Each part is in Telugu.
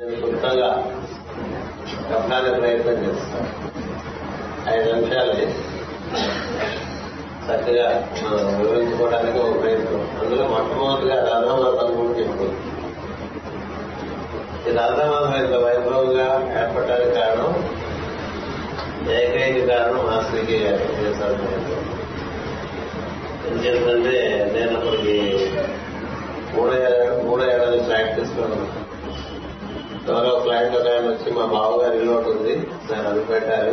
నేను క్లుప్తంగా చెప్పడానికి ప్రయత్నం చేస్తాను ఐదు నిమిషాలు. చక్కగా మనం వివరించుకోవడానికి ఒక ప్రయత్నం. అందులో మొట్టమొదటిగా రాధామాతం కూడా చెప్పుకుంది ఈ రాధామాతం ఇంత వైభవంగా ఏర్పడడానికి కారణం ఏకైక కారణం మాస్టర్కి చేశారు. ఎందుకంటే నేను అప్పటికి మూడో మూడో ఏడాది ప్రాక్టీస్లో ఉన్నాను ఎవరో క్లయింట్ ఒక ఆయన వచ్చి మా బావగారి ఇల్లు ఒకటి ఉంది. దాన్ని అది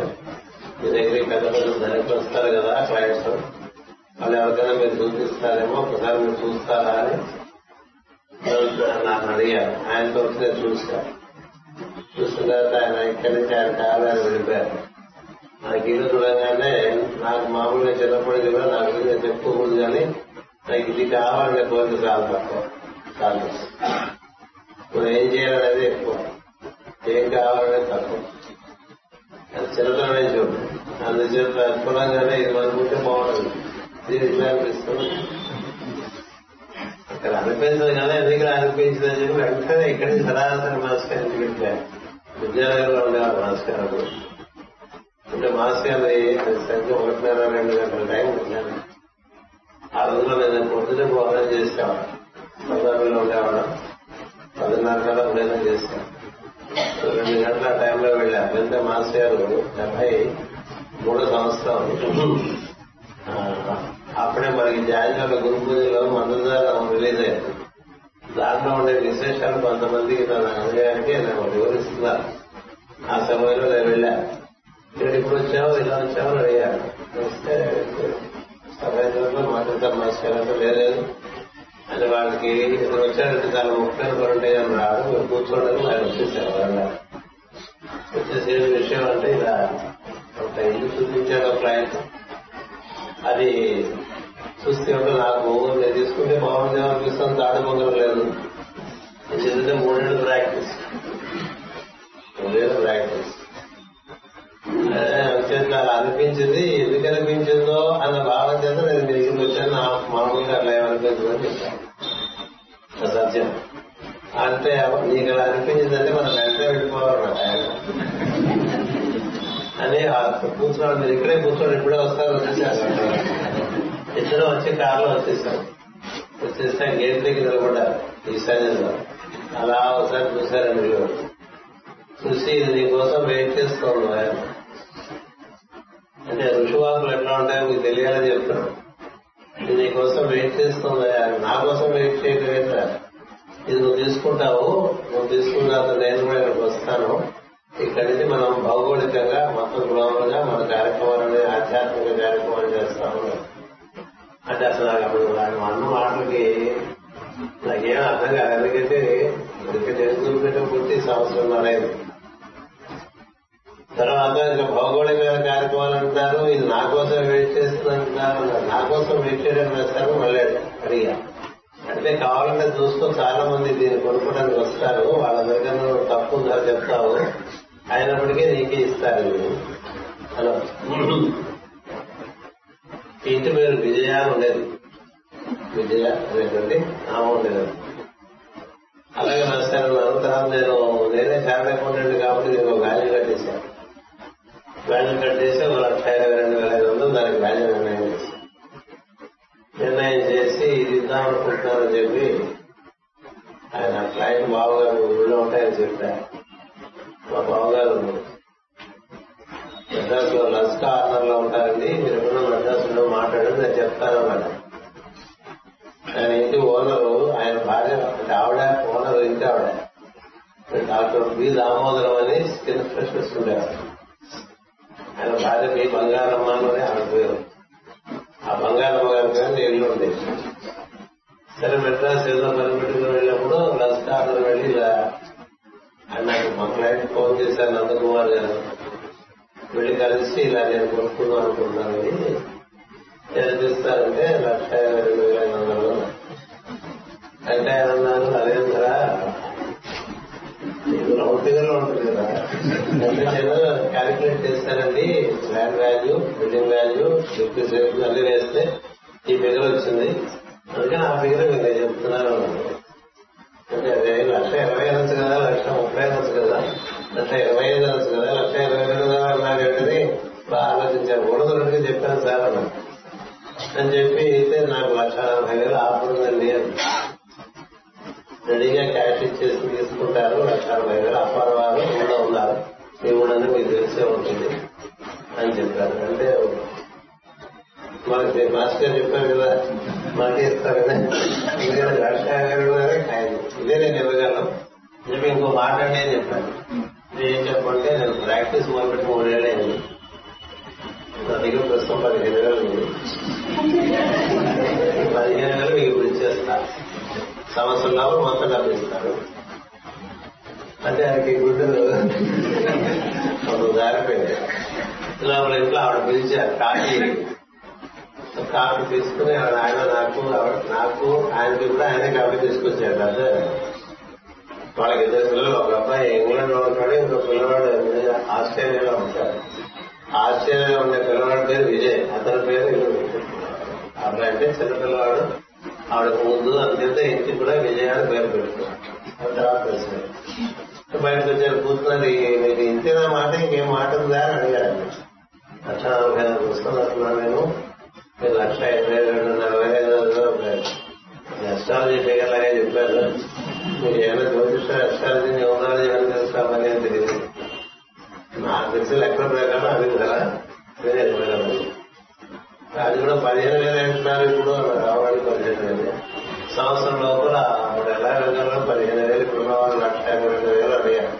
మీ దగ్గరికి పెద్ద పెద్ద ధనికి వస్తారు కదా క్లయింట్స్ వాళ్ళు ఎవరికైనా మీరు చూపిస్తారేమో ఒకసారి మీరు చూస్తారా అని నాకు అడిగారు. ఆయనతో వచ్చి నేను చూశాను చూసిన తర్వాత ఆయన ఇక్కడి నుంచి ఆయన కావాలని ఆయన వెళ్ళిపోయారు. నాకు ఇల్లు చూడగానే నాకు మామూలుగా చిన్నప్పటి కూడా నాకు ఇల్లు చెప్పుకోకూడదు కానీ నాకు ఇది కావాలనే కోరిక చాలా తక్కువ చాలా. మనం ఏం చేయాలనేది ఎక్కువ. ఏం కావాలనేది తక్కువ. అది చిన్నతనమే చూడు. అందుచేత అనుకున్నాగానే ఇది అనుకుంటే బాగుంటుంది. ఇది ఇట్లా అనిపిస్తుంది. అక్కడ అనిపించదు కదా ఎందుకు అని చెప్పి వెంటనే ఇక్కడి నుంచి సరాసరి మాస్టర్ ఎందుకంటే విద్యాలయంలో ఉండేవారు మాస్టర్ అప్పుడు. అంటే మాస్టర్ సంఖ్య ఒకటిన్నర రెండు గంటల టైం ఉంటాను ఆ రోజులో నేను పొద్దున భోజనం చేసేవాడు సందర్భంలో ఉండేవాడు పదిన్నర కల్లా ప్రయత్నం చేశాను రెండు గంటల టైంలో వెళ్ళాను వెళ్తే మాస్టర్ గారు డెబ్బై మూడో సంవత్సరం. అప్పుడే మనకి జాయిన్ గురు పూజలో మందుదారం రిలీజ్ అయ్యింది దాంట్లో ఉండే విశేషాలు కొంతమందికి తన అనుభవానికి నేను వివరిస్తున్నాను ఆ సమయంలో నేను వెళ్ళాను ఇక్కడ ఇప్పుడు వచ్చావు? ఇలా వచ్చావు? అని అడిగాను వస్తే సమయంలో మాట్లాడతారు మాస్టర్ అంటే లేదు. అని వాళ్ళకి ఇప్పుడు వచ్చాడంటే చాలా ముఖ్యమైన పని ఉంటాయి అని రాదు మీరు కూర్చోవడానికి ఆయన వచ్చేసారు వాళ్ళ వచ్చేసే విషయం అంటే ఇలా ఒక ఇల్లు చూపించాడు ఒక క్లయింట్ అది చూస్తే ఒక నాకు నేను తీసుకుంటే బాగుంది అనిపిస్తుంది తాడు లేదు. ఎందుకంటే మూడేళ్ళు ప్రాక్టీస్. మూడేళ్ళు ప్రాక్టీస్. చేత అలా అనిపించింది. ఎందుకు అనిపించిందో అన్న భావన చేత నేను మీ వచ్చాను. మామూలుగా అట్లా ఏమనిపించిందని చెప్పాను. సత్యం అంటే నీకు అలా అనిపించిందంటే మనం వెంటనే వెళ్ళిపోవాలన్నమాట. ఆయన అని కూర్చున్నాడు మీరు ఇక్కడే కూర్చోండి ఇప్పుడే వస్తారు వచ్చేసారు. ఇద్దరు వచ్చి కారులో వచ్చేసాం. వచ్చేస్తే గేట్ దగ్గర నిలబడ్డారు ఈశాన్యంలో అలా ఒకసారి చూశారండి చూసి ఇది నీకోసం వెయిట్ చేస్తోంది ఆయన అంటే ఋషువాకులు ఎట్లా ఉంటాయో మీకు తెలియాలని చెప్తున్నాడు ఇది నీకోసం వెయిట్ చేస్తుంది నా కోసం వెయిట్ చేయలేదు ఇది నువ్వు తీసుకుంటావు నువ్వు తీసుకున్న నేను కూడా ఇక్కడికి వస్తాను. ఇక్కడి నుంచి మనం భౌగోళికంగా మొత్తం గ్లోబల్గా మన కార్యక్రమాలని ఆధ్యాత్మిక కార్యక్రమాలు చేస్తాము. అంటే అసలు నాకు అప్పుడు అన్న మాటలకి నాకేం అర్థం కాదు. ఎందుకంటే ఇక్కడ తెలుసుకుంటే పూర్తి సంవత్సరం అనేది తర్వాత ఇంకా భౌగోళికమైన కార్యక్రమాలు అంటున్నారు ఇది నా కోసం వెయిట్ చేస్తుందంటారు నా కోసం వెయిట్ చేయడం వేస్తారు మళ్ళీ అడిగా అంటే కావాలంటే చూసుకో చాలా మంది దీన్ని కొనుక్కోడానికి వస్తారు వాళ్ళ దగ్గర నువ్వు తప్పు ఉందా చెప్తావు. అయినప్పటికీ నీకే ఇస్తారు హలో. ఇంటి పేరు విజయ ఉండేది. విజయ అనేటువంటి నామం ఉండేది. అలాగే రాశారు తర్వాత నేను నేనే శారణ అకౌంటెంట్ కాబట్టి నేను వాల్యూ కట్టేశాను. వాల్యూ కట్టేసి ఒక లక్ష ఇరవై రెండు వేల ఐదు వందలు దానికి వాల్యూ నిర్ణయం చేశాను నిర్ణయం చేసి ఇది ఇద్దాం అనుకుంటున్నారని చెప్పి ఆయన క్లయింట్ బావగారు ఊళ్ళో ఉంటాయని చెప్పారు. మా బావగారు మెడ్రాస్లో లంచ్ కార్నర్లో ఉంటారండి మీరు ఎప్పుడో మెడ్రాస్లో మాట్లాడి నేను చెప్తానన్నమాట ఆయన ఇంటి ఓనరు ఆయన భార్య అంటే ఆవిడ ఓనర్ ఇంటి ఆవిడ. డాక్టర్ బి దామోదరం అని స్కిన్ స్పెషలిస్ట్ ఉండేవారు. ఆయన భార్య మీ బంగారమ్మ అని ఆవిడ పేరు ఆ బంగారమ్మ గారి పేరు ఇల్లు ఉండేది సరే మెడ్రాస్ ఏదో పని పెట్టుకుని వెళ్ళినప్పుడు లంచ్ వెళ్ళి ఇలా ఆయన నాకు మా క్లయింట్ ఫోన్ చేశారు నందకుమార్ గారు. వెళ్ళి కలిసి ఇలా నేను కొనుక్కుందాం అనుకుంటున్నాను ఎంత ఇస్తారంటే లక్ష రెండు వేల ఐదు వందలు. అంటే ఆయన అన్నారు నరేంద్ర భౌతికంలో ఉంటుంది కదా. క్యాలిక్యులేట్ చేస్తానండి. ల్యాండ్ వాల్యూ బిల్డింగ్ వాల్యూ డిప్యూస్ వాల్యూ అన్ని వేస్తే ఈ ఫిగర్ వచ్చింది. అందుకని ఆ ఫిగర్ నేను చెప్తున్నాను. అంటే అదే లక్ష ఇరవై అనొచ్చు కదా లక్ష ముప్పై అనొచ్చు కదా లక్ష ఇరవై ఐదు అనొచ్చు కదా లక్ష ఇరవై రెండు కదా అన్నాడంటే బాగా ఆలోచించాను మూడు రెండుగా చెప్పాను సార్ అని చెప్పి అయితే నాకు లక్ష నలభై వేలు ఆపడుందండి అని. రెడీగా క్యాష్ ఇచ్చేసి తీసుకుంటారు. అరవై వేలు అప్పారవారు ఊళ్ళో ఉన్నారు. ఈ ఊళ్ళని మీకు తెలిసే ఉంటుంది అని చెప్పారు. అంటే మనకి మాస్టర్ చెప్పారు కదా మనకి ఇస్తారు కదా. ఎందుకంటే లక్ష గారు కూడా ఇదే నేను ఇవ్వగలను. చెప్పి ఇంకో మాట అంటే అని చెప్పాను ఏం చెప్పంటే నేను ప్రాక్టీస్ మొదలుపెట్టి మూడేళ్ళు అయింది నా దగ్గర ప్రస్తుతం పదిహేను వేలు ఉంది పదిహేను వేలు మీకు ఇప్పుడు ఇచ్చేస్తా సంవత్సరం లోపల మొత్తం అంటే ఆయనకి గుడ్డలు ఒక జారిపోయింది. లోపల ఇంట్లో ఆవిడ పిలిచారు కాఫీ కాఫీ తీసుకుని ఆవిడ ఆయన నాకు ఆవిడ నాకు ఆయనకి కూడా ఆయనే కాఫీ తీసుకొచ్చాడు. అదే వాళ్ళకి ఇద్దరు పిల్లలు ఒక అబ్బాయి ఇంగ్లాండ్లో ఉంటాడు ఇంకో పిల్లవాడు ఆస్ట్రేలియాలో ఉంటాడు. ఆస్ట్రేలియాలో ఉండే పిల్లవాడి పేరు విజయ్ అతని పేరు అబ్బాయి అంటే చిన్న పిల్లవాడు. ఆవిడకు ముందు అంతే ఇంటికి కూడా విజయాన్ని అని పేరు పెట్టుకున్నాడు బయటకు వచ్చారు కూర్చున్నది మీకు ఇంతేనా మాట ఇంకేం మాట ఉందా అని అడిగారు. లక్ష నలభై ఐదు పుస్తకాలు వస్తున్నాను నేను. మీరు లక్ష ఇరవై రెండు నలభై ఐదు అస్ట్రాలజీ ఫిగర్ లాగే చెప్పారు మీరు ఏమైనా జ్యోతిష అస్ట్రాలజీ న్యూమరాలజీ ఏమైనా తెలుసుకోమని అని తెలియదు. నాకు తెలిసి లెక్కల ప్రకారం అది కదా. వేరే చెప్పగలను అది కూడా పదిహేను వేలు అంటున్నారు ఇప్పుడు రావాలి పదిహేను వేలు. సంవత్సరం లోపల మూడు ఎలా వెళ్ళాలో పదిహేను వేలు ఇప్పుడు రావాలి లక్ష యాభై రెండు వేలు అడిగారు.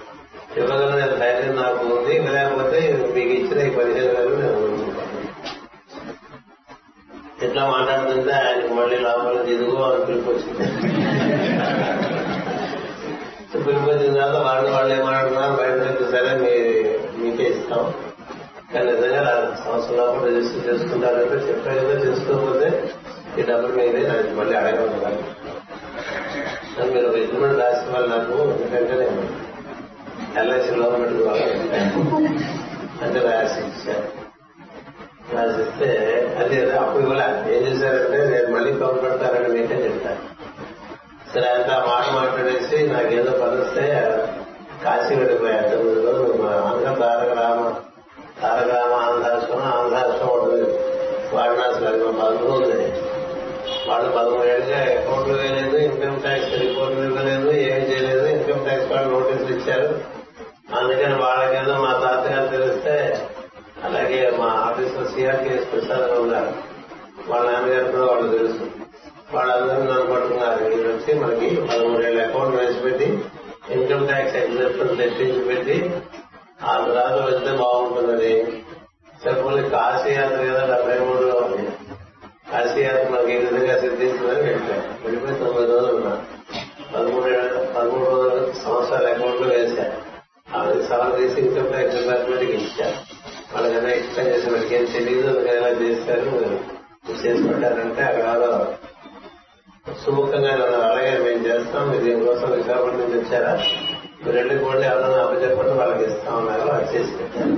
నేను ధైర్యం నాకు ఉంది లేకపోతే మీకు ఇచ్చిన ఈ పదిహేను వేలు నేను ఎట్లా మాట్లాడుతుంటే ఆయనకు మళ్ళీ లోపల ఇదిగో అని పిలిపొచ్చింది పిలిపొచ్చిన వచ్చిన తర్వాత వాళ్ళు వాళ్ళు ఏమాడుతున్నారు బయట సరే మీ మీకే ఇస్తాం. కానీ నిజంగా సంవత్సరం లోపల రిజిస్టర్ చేసుకుంటారంటే చెప్పే కదా చేసుకోకపోతే ఈ డబ్బులు మీదే నాకు మళ్ళీ అడగడం మీరు ఎగ్రిమెంట్ రాసిన వాళ్ళు నాకు ఎందుకంటే నేను ఎల్ఐసి లోన్ పెట్టుకోవాలి అంటే రాసి ఇచ్చాను రాసిస్తే అది ఏదో అప్పుడు ఇవ్వలే ఏం చేశారంటే నేను మళ్ళీ కౌలు పెడతారని మీకే చెప్తాను. సరే అంత మాట మాట్లాడేసి నాకేదో పనిస్తే కాశీ వెళ్ళిపోయాను తొమ్మిది మా ఆంధ్ర తారక రామ తారక రామ ఆంధ్రాశ్రమం ఆంధ్రాశ్రమం ఉంటుంది అసలు అది మా ఉంది వాళ్ళు పదమూడేళ్ళుగా అకౌంట్లు వేయలేదు ఇన్కమ్ ట్యాక్స్ రిపోర్ట్లు ఇవ్వలేదు ఏం చేయలేదు ఇన్కమ్ ట్యాక్స్ వాళ్ళు నోటీసులు ఇచ్చారు. అందుకని వాళ్ళకేదో మా తాతగారు తెలిస్తే అలాగే మా ఆఫీసులో సిఆర్టీఎస్ ప్రసాద్ ఉన్నారు. వాళ్ళ నాన్నగారు కూడా వాళ్ళు తెలుసు. వాళ్ళందరూ నన్ను పట్టుకున్నారు. మీరు వచ్చి మనకి పదమూడేళ్ళ అకౌంట్ వేసి పెట్టి ఇన్కమ్ ట్యాక్స్ ఎగ్జామ్షన్ తెప్పించి పెట్టి ఆ తర్వాత వెళ్తే బాగుంటుందని. చెప్పని కాశీయాత్ర కదా డెబ్బై మూడులో ఉంది. కాశీ మనకి ఈ విధంగా సిద్ధించిందని వెళ్ళాను వెళ్ళిపోయి తొమ్మిది రోజులు ఉన్నా. పదమూడు పదమూడు రోజులు సంవత్సరాల అకౌంట్లో వేశాను అది సవాల్ తీసి ఇన్కమ్ ఎక్స్పార్ట్మెంట్కి డిపార్ట్మెంట్కి ఇచ్చారు. వాళ్ళకైనా ఎక్స్ప్లెయిన్ చేసి వాళ్ళకి ఏం తెలియదు ఎలా చేశారు. చేసి పెట్టారంటే అక్కడ సుముఖంగా నన్ను అలాగే మేము చేస్తాం మీరు దీనికోసం విశాఖపట్నం తెచ్చారా రెండు మీరు ఎవరైనా అప్పచెప్పండి వాళ్ళకి ఇస్తాం ఉన్నారు అది చేసి పెట్టారు.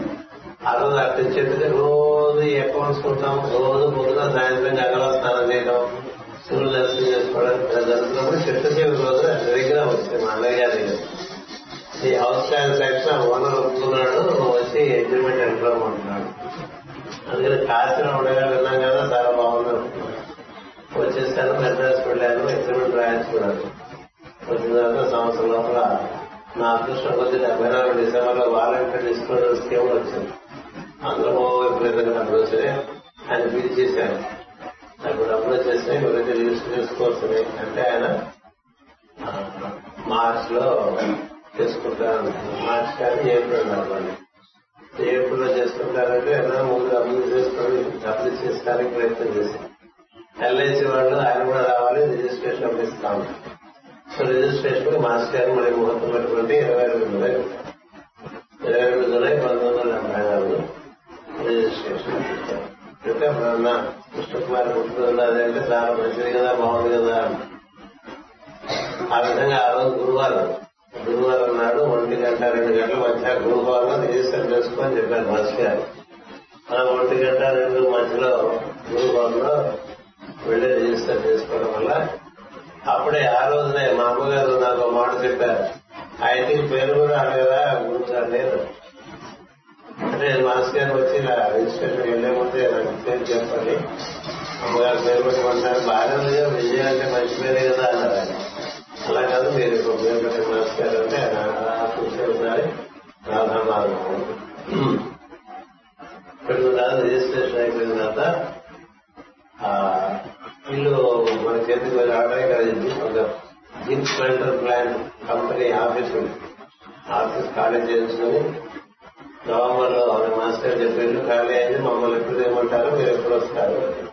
ఆ రోజు అర్థం చెప్పితే రోజు అకౌంట్స్ ఉంటాం రోజు పొద్దున సాయంత్రం గంగలో స్నానం చేయడం సూర్యులు దర్శనం చేసుకోవడం జరుగుతున్నప్పుడు చెట్టు చివరి రోజు అది దగ్గర వచ్చింది మా అన్నయ్య గారి ఈ హౌస్ ట్రాన్సాక్షన్ ఓనర్ ఒప్పుకున్నాడు వచ్చి అగ్రిమెంట్ ఎంట్లోమంటున్నాడు అందుకని కాసిన ఉండగా విన్నాం కదా చాలా బాగుంది వచ్చేసాను మెడ్రాస్ వెళ్ళాను అగ్రిమెంట్ రాయించుకున్నాను. వచ్చిన తర్వాత సంవత్సరం లోపల నా అదృష్టం కొద్ది డెబ్బై నాలుగు డిసెంబర్లో వాలంటీర్ డిస్క్లోజర్ స్కీమ్ వచ్చింది. అందులో ఎప్పుడైతే డబ్బులు వచ్చాయి ఆయన చేశాను నాకు డబ్బులు వచ్చేసినాయి ఎవరైతే రిజిస్టర్ చేసుకోవచ్చు అంటే ఆయన మార్చ్లో చేసుకుంటాను మార్చ్ కానీ ఏప్రిల్ అనుకోండి ఏప్రిల్లో చేసుకుంటారంటే ఏదైనా ముందు డబ్బులు చేసుకొని డబ్బులు చేసుకోవడానికి ప్రయత్నం చేశాను ఎల్ఐసి వాళ్ళు ఆయన కూడా రావాలి రిజిస్ట్రేషన్ అప్పుడు ఇస్తాం సో రిజిస్ట్రేషన్ మాస్టర్ గారు మరి ముహూర్తం పెట్టుకుంటే ఇరవై రెండు జులై ఇరవై రెండు జులై పంతొమ్మిది వందల డెబ్బై నాలుగు రిజిస్ట్రేషన్ అంటే అప్పుడన్నా కృష్ణకుమార్ పుట్టుకుంది అదంటే చాలా మంచిది కదా బాగుంది కదా ఆ విధంగా ఆ రోజు గురువారం గురువారం నాడు ఒంటి గంట రెండు గంటల మధ్య గురువారం రిజిస్టర్ చేసుకొని చెప్పారు మాస్టర్ గారు మనం ఒంటి గంట రెండు మధ్యలో గురువారంలో వెళ్ళి రిజిస్టర్ చేసుకోవడం వల్ల అప్పుడే ఆ రోజునే మా అమ్మగారు నాకు మాట చెప్పారు. ఐటీ పేరు కూడా అడగదా గురువు గారు లేదు అంటే మాస్టర్ గారు వచ్చి ఇలా రిజిస్ట్రేషన్ వెళ్ళే ముందే నాకు పేరు చెప్పండి. అమ్మగారు పేరు పెట్టమంటారు. బాగా విజయ అంటే మంచి పేరే కదా అన్నారు ఆయన. అలా కాదు. మీరు ఇప్పుడు భీమపతి మాస్టర్ గారు అంటే చూసి ఒకసారి రాధామార్గం ఇప్పుడు రిజిస్ట్రేషన్ అయిపోయిన తర్వాత ఆ ఇల్లు మన చేతికి వెళ్ళి ఆర్డర్ కలిగింది ఒక జిమ్ ప్లాన్ కంపెనీ ఆఫీస్ ఉంది. ఆఫీస్ ఖాళీ చేసుకుని నవంబర్లో మాస్టర్ చెప్పి ఖాళీ అయింది మమ్మల్ని ఎప్పుడు ఏమంటారు మీరు ఎప్పుడు వస్తారు?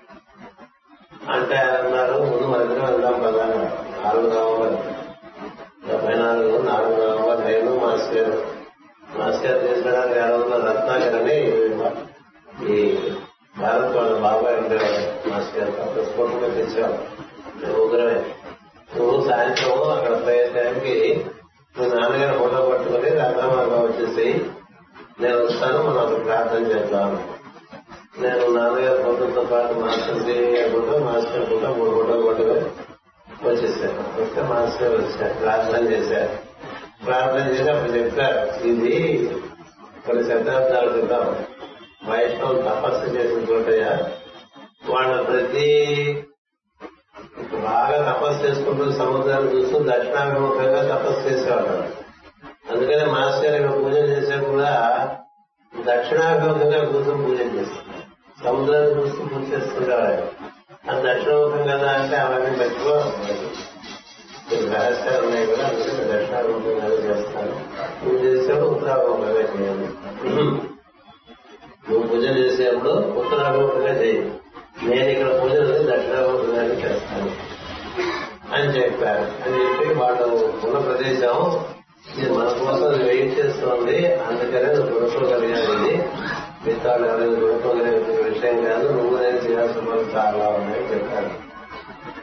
చేస్తోంది. అందుకనే నువ్వు కొనుక్కోగలిగాను మిగతా ఎవరైనా కొనుక్కోగలిగే విషయం కాదు నువ్వు నేను చేయాల్సిన పనులు చాలా ఉన్నాయని చెప్పాను.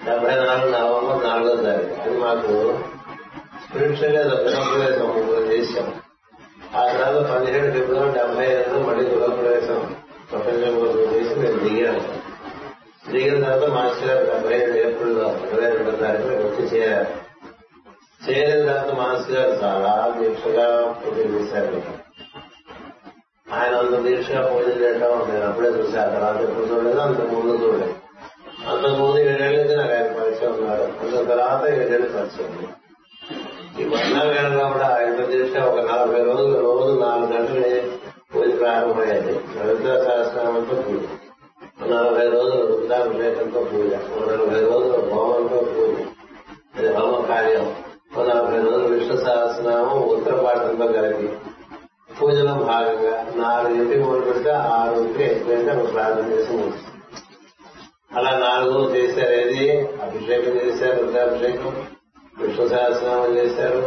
డెబ్బై నాలుగు నవంబర్ నాలుగో తారీఖు. అది మాకు స్పిరిచువల్గా గృహప్రవేశం ముగ్గురు చేశాం. ఆ తర్వాత పదిహేడు ఫిబ్రవరి డెబ్బై ఐదులో మళ్ళీ గృహప్రవేశం ప్రపంచం కోసం చేసి నేను దిగాను దిగిన తర్వాత మాస్టర్ గారు డెబ్బై ఏడు ఏప్రిల్ ఇరవై రెండో తారీఖు వచ్చి చేయాలి చేరిన తర్వాత మాస్టర్ గారు చాలా దీక్షగా పూజ చేశారు ఆయన అంత దీక్షగా పూజ చేయటం నేను అప్పుడే చూసా ఆ తర్వాత ఎప్పుడు చూడలేదు అంత ముందు చూడలేదు అంతకు ముందు ఏడేళ్ళకి నాకు ఆయన పరిచయం ఉన్నాడు అంత తర్వాత ఏడేళ్ళు పరిచయం ఉంది ఈ మన్నావేళలో కూడా ఆయన దీక్ష ఒక నలభై రోజులు రోజు నాలుగు గంటలు పూజ ప్రారంభమయ్యేది లలిత సహస్రామంతో పూజ నలభై రోజులు రుద్రాభిషేకంతో పూజ నలభై రోజులు హోమంతో పూజ అది హోమ కార్యం మన రోజులు విష్ణు సహస్రనామం ఉత్తరపాఠంతో కలిపి పూజలో భాగంగా నాలుగింటికి మొదలు పెడితే ఆరుంటికి ఎక్కువైతే అక్కడ ప్రార్థన చేసి అలా నాలుగు చేశారు ఏది? అభిషేకం చేశారు రుద్రాభిషేకం. విష్ణు సహస్రనామం చేశారు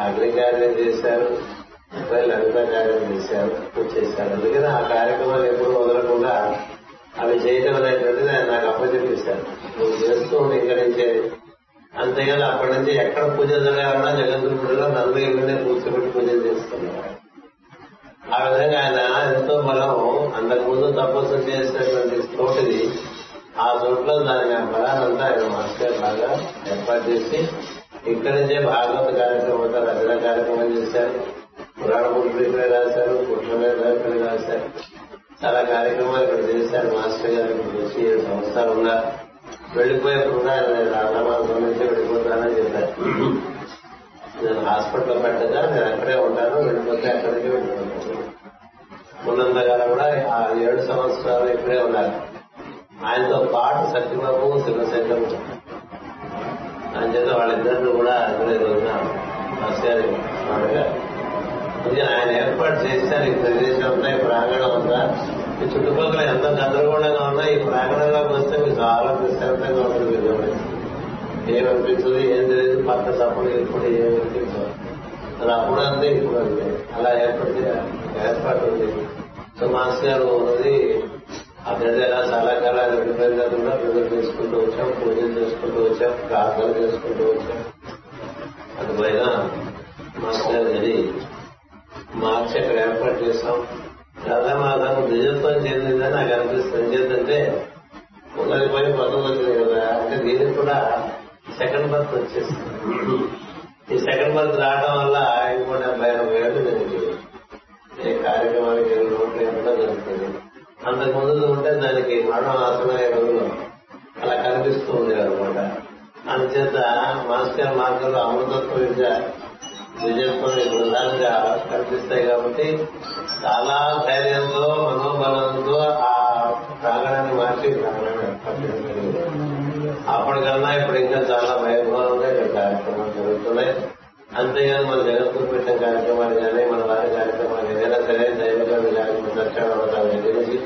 అగ్నికార్యం చేశారు లలిత కార్యం చేశారు చేశారు. అందుకని ఆ కార్యక్రమాలు ఎప్పుడు వదలకుండా అవి చేయటం అనేటువంటిది ఆయన నాకు అప్పచెప్పిస్తారు నువ్వు చేస్తూ ఉండి ఇక్కడ నుంచి. అంతేగాని అప్పటి నుంచి ఎక్కడ పూజ జరగాలన్నా జగద్గురుడిలో నలభై ఇవన్నీ కూర్చోబెట్టి పూజ చేస్తున్నారు ఆ విధంగా ఆయన ఎంతో బలం. అంతకుముందు తపస్సు చేసినటువంటి చోటుది. ఆ చోట్లో దాని బలానంతా ఆయన మాస్టర్ బాగా ఏర్పాటు చేసి ఇక్కడి నుంచే భాగవత కార్యక్రమం అంతా రచన కార్యక్రమం చేశారు. పురాణ పురుషులు రాశారు. పుట్టిన రాశారు. చాలా కార్యక్రమాలు ఇక్కడ చేశారు. మాస్టర్ గారు ఇక్కడ వచ్చి సంవత్సరాలు ఉన్నారు. వెళ్ళిపోయేప్పుడు కూడా ఆయన రామాసం నుంచి వెళ్ళిపోతానని చెప్పారు. నేను హాస్పిటల్లో పెట్టగా నేను అక్కడే ఉంటాను. వెళ్ళిపోతే అక్కడికి వెళ్ళిపోతాను. ఉన్నంతకాలం కూడా ఆ ఏడు సంవత్సరాలు ఇక్కడే ఉన్నారు. ఆయనతో పాటు సత్యబాబు శివశంకర్ ఆయన చేత వాళ్ళిద్దరిని కూడా అక్కడే రోజున వస్తారు ఆయన ఏర్పాటు చేశారు. ఈ ప్రదేశం అంతా ఈ ప్రాంగణం అంతా ఈ చుట్టుపక్కల ఎంత గందరగోళంగా ఉన్నా ఈ ప్రాంగణంలోకి వస్తే మీకు చాలా ప్రశాంతంగా ఉంటుంది మీరు అనిపించదు ఏం తెలియదు పక్క సపోర్ట్ ఇప్పుడు ఏమనిపించదు అది అప్పుడు అంతే ఇప్పుడు అంతే. అలా ఏర్పడి ఏర్పాటు ఉంది. సో మాస్ గారు ఉన్నది అక్కడ ఎలా చాలా కాలాలు రెండు ప్రజలు కూడా పూజలు చేసుకుంటూ వచ్చాం పూజలు చేసుకుంటూ వచ్చాం ప్రార్థన చేసుకుంటూ వచ్చాం. అందుపైన మాస్ గారు అది మార్చి అక్కడ ఏర్పాటు చేస్తాం రాధామాధవం నిజత్వం చెందిందని నాకు అనిపిస్తుంది. ఎందుకంటే ఉన్నది పోయి పదవులు వచ్చింది కదా అంటే దీనికి కూడా సెకండ్ బర్త్ వచ్చేసింది. ఈ సెకండ్ బర్త్ రావడం వల్ల ఇంకో డెబ్బై ఎనభై ఏళ్ళు జరిగింది ఏ కార్యక్రమానికి ఏ రోడ్లు ఏమిటో జరుగుతుంది. అంతకుముందు ఉంటే దానికి మరణం ఆసనమయ్యే రోజులు అలా కనిపిస్తూ ఉండేవారు అనమాట అందుచేత మాస్టర్ మార్గంలో అమృతత్వ విద్య విజయపూర్ణ బృందానికి కనిపిస్తాయి కాబట్టి చాలా ధైర్యంతో మనోబలంతో ఆ ప్రాంగణాన్ని మార్చి అప్పటికన్నా ఇప్పుడు ఇంకా చాలా వైభవంగా ఇక్కడ కార్యక్రమాలు జరుగుతున్నాయి. అంతేగాని మన జగత్తులు పెట్టిన కార్యక్రమాలు కానీ మన వారి కార్యక్రమాలు ఏదైనా సరే దైవకవి కానీ లక్షణాలు ఎదిరించి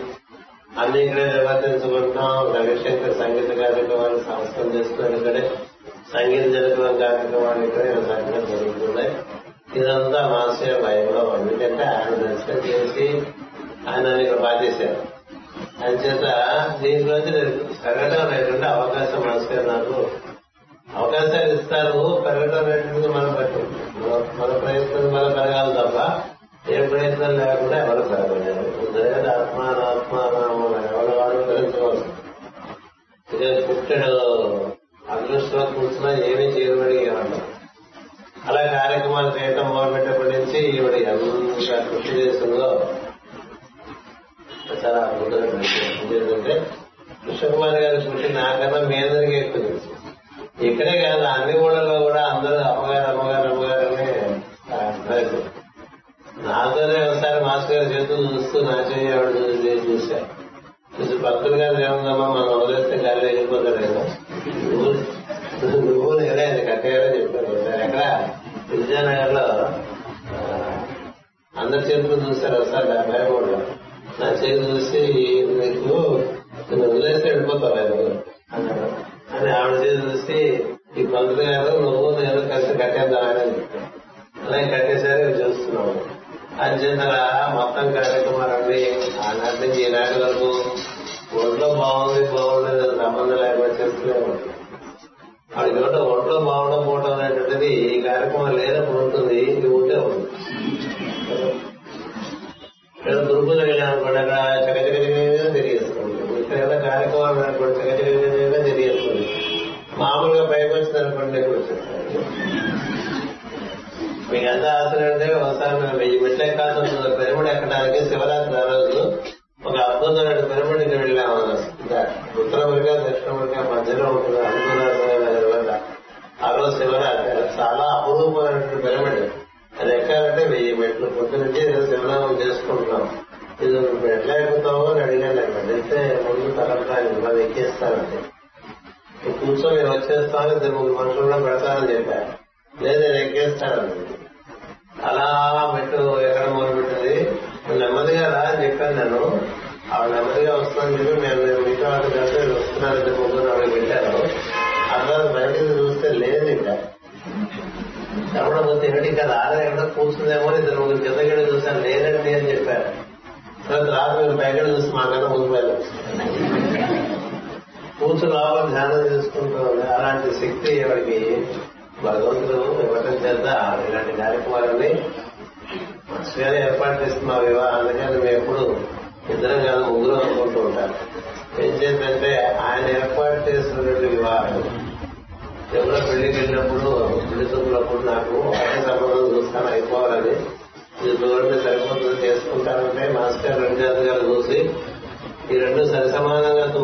అన్ని ఇక్కడే నిర్వర్తించుకుంటున్నాం రవిశంకర్ సంగీత కార్యక్రమాన్ని సంస్థం చేస్తున్నాం ఇక్కడే సంగీత జగత్ కార్యక్రమాలు ఇక్కడ చక్కగా జరుగుతున్నాయి ఇదంతా మాస్టర్ భయంలో ఎందుకంటే ఆయన దర్శనం చేసి ఆయన ఇక్కడ బాధేశారు అని చేత దీంట్లోంచి నేను సగటం లేకుండా అవకాశం మాస్టర్ నాకు కనిపిస్తూనే ఉంటుంది వాళ్ళు చూడటం ఒంట్లో మావడం పోవడం అనేటువంటిది ఈ కార్యక్రమం లేనప్పుడు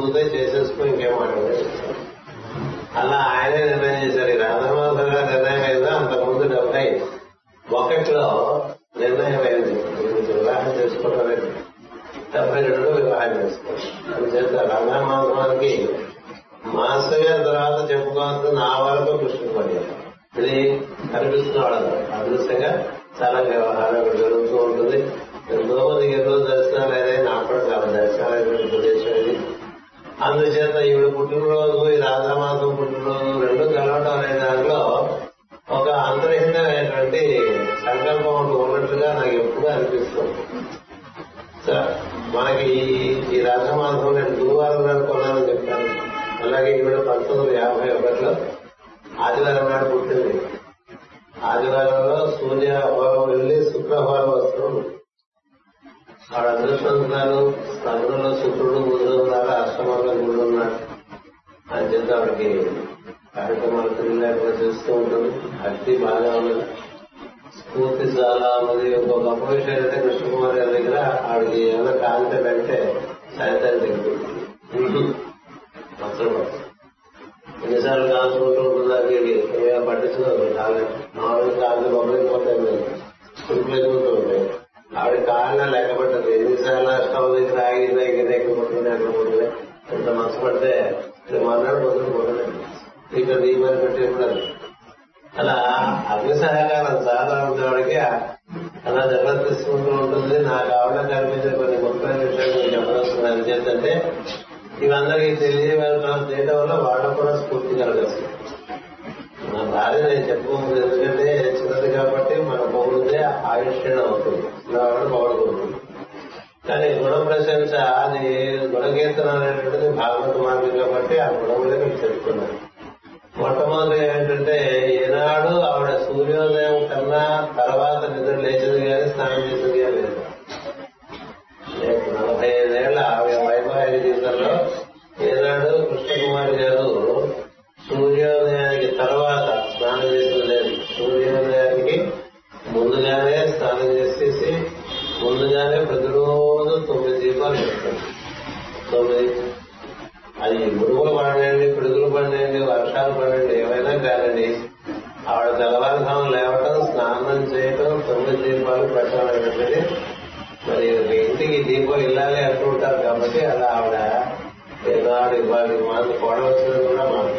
ముందే చేసేసుకుని చెప్పవలసిన చేద్దంటే ఇవందరికీ తెలియవలసిన చేయడం వల్ల వాళ్ళకు కూడా స్ఫూర్తి కలగచ్చు నా భార్య నేను చెప్పుకోలేదు ఎందుకంటే చిన్నది కాబట్టి మన పౌరుదే ఆయుష్యం అవుతుంది. కాబట్టి పౌరుకుంటుంది కానీ గుణ ప్రశంస అది గుణకీర్తన అనేటువంటిది భాగవత మార్గం కాబట్టి ఆ గుణములే మీకు చెప్తున్నాను మొట్టమొదటి ఏంటంటే ఈనాడు ఆవిడ సూర్యోదయం కన్నా తర్వాత నిద్ర లేచింది కానీ స్నానం చేసింది కానీ లేదు రేపు నలభై ఐదేళ్ళ ఆవిడ వైవాహిక జీవితంలో ఈనాడు కృష్ణకుమారి గారు సూర్యోదయానికి తర్వాత స్నానం చేసింది లేదు సూర్యోదయానికి ముందుగానే స్నానం చేసేసి ముందుగానే ప్రతిరోజు తొమ్మిది దీపాలు పెడతారు తొమ్మిది అది మురుగులు పడండి పిడుగులు పడండి వర్షాలు పడండి ఏమైనా కాదండి ఆవిడ తెల్లవారుజాము లేవటం స్నానం చేయటం తొమ్మిది దీపాలు పెట్టడం అనేటువంటిది మరి ఒక ఇంటికి దీపం ఇల్లాలి అంటూ ఉంటారు కాబట్టి అలా ఆవిడ ఏనాడు ఇవ్వాలి మాకు కోడవలసినది కూడా మాకు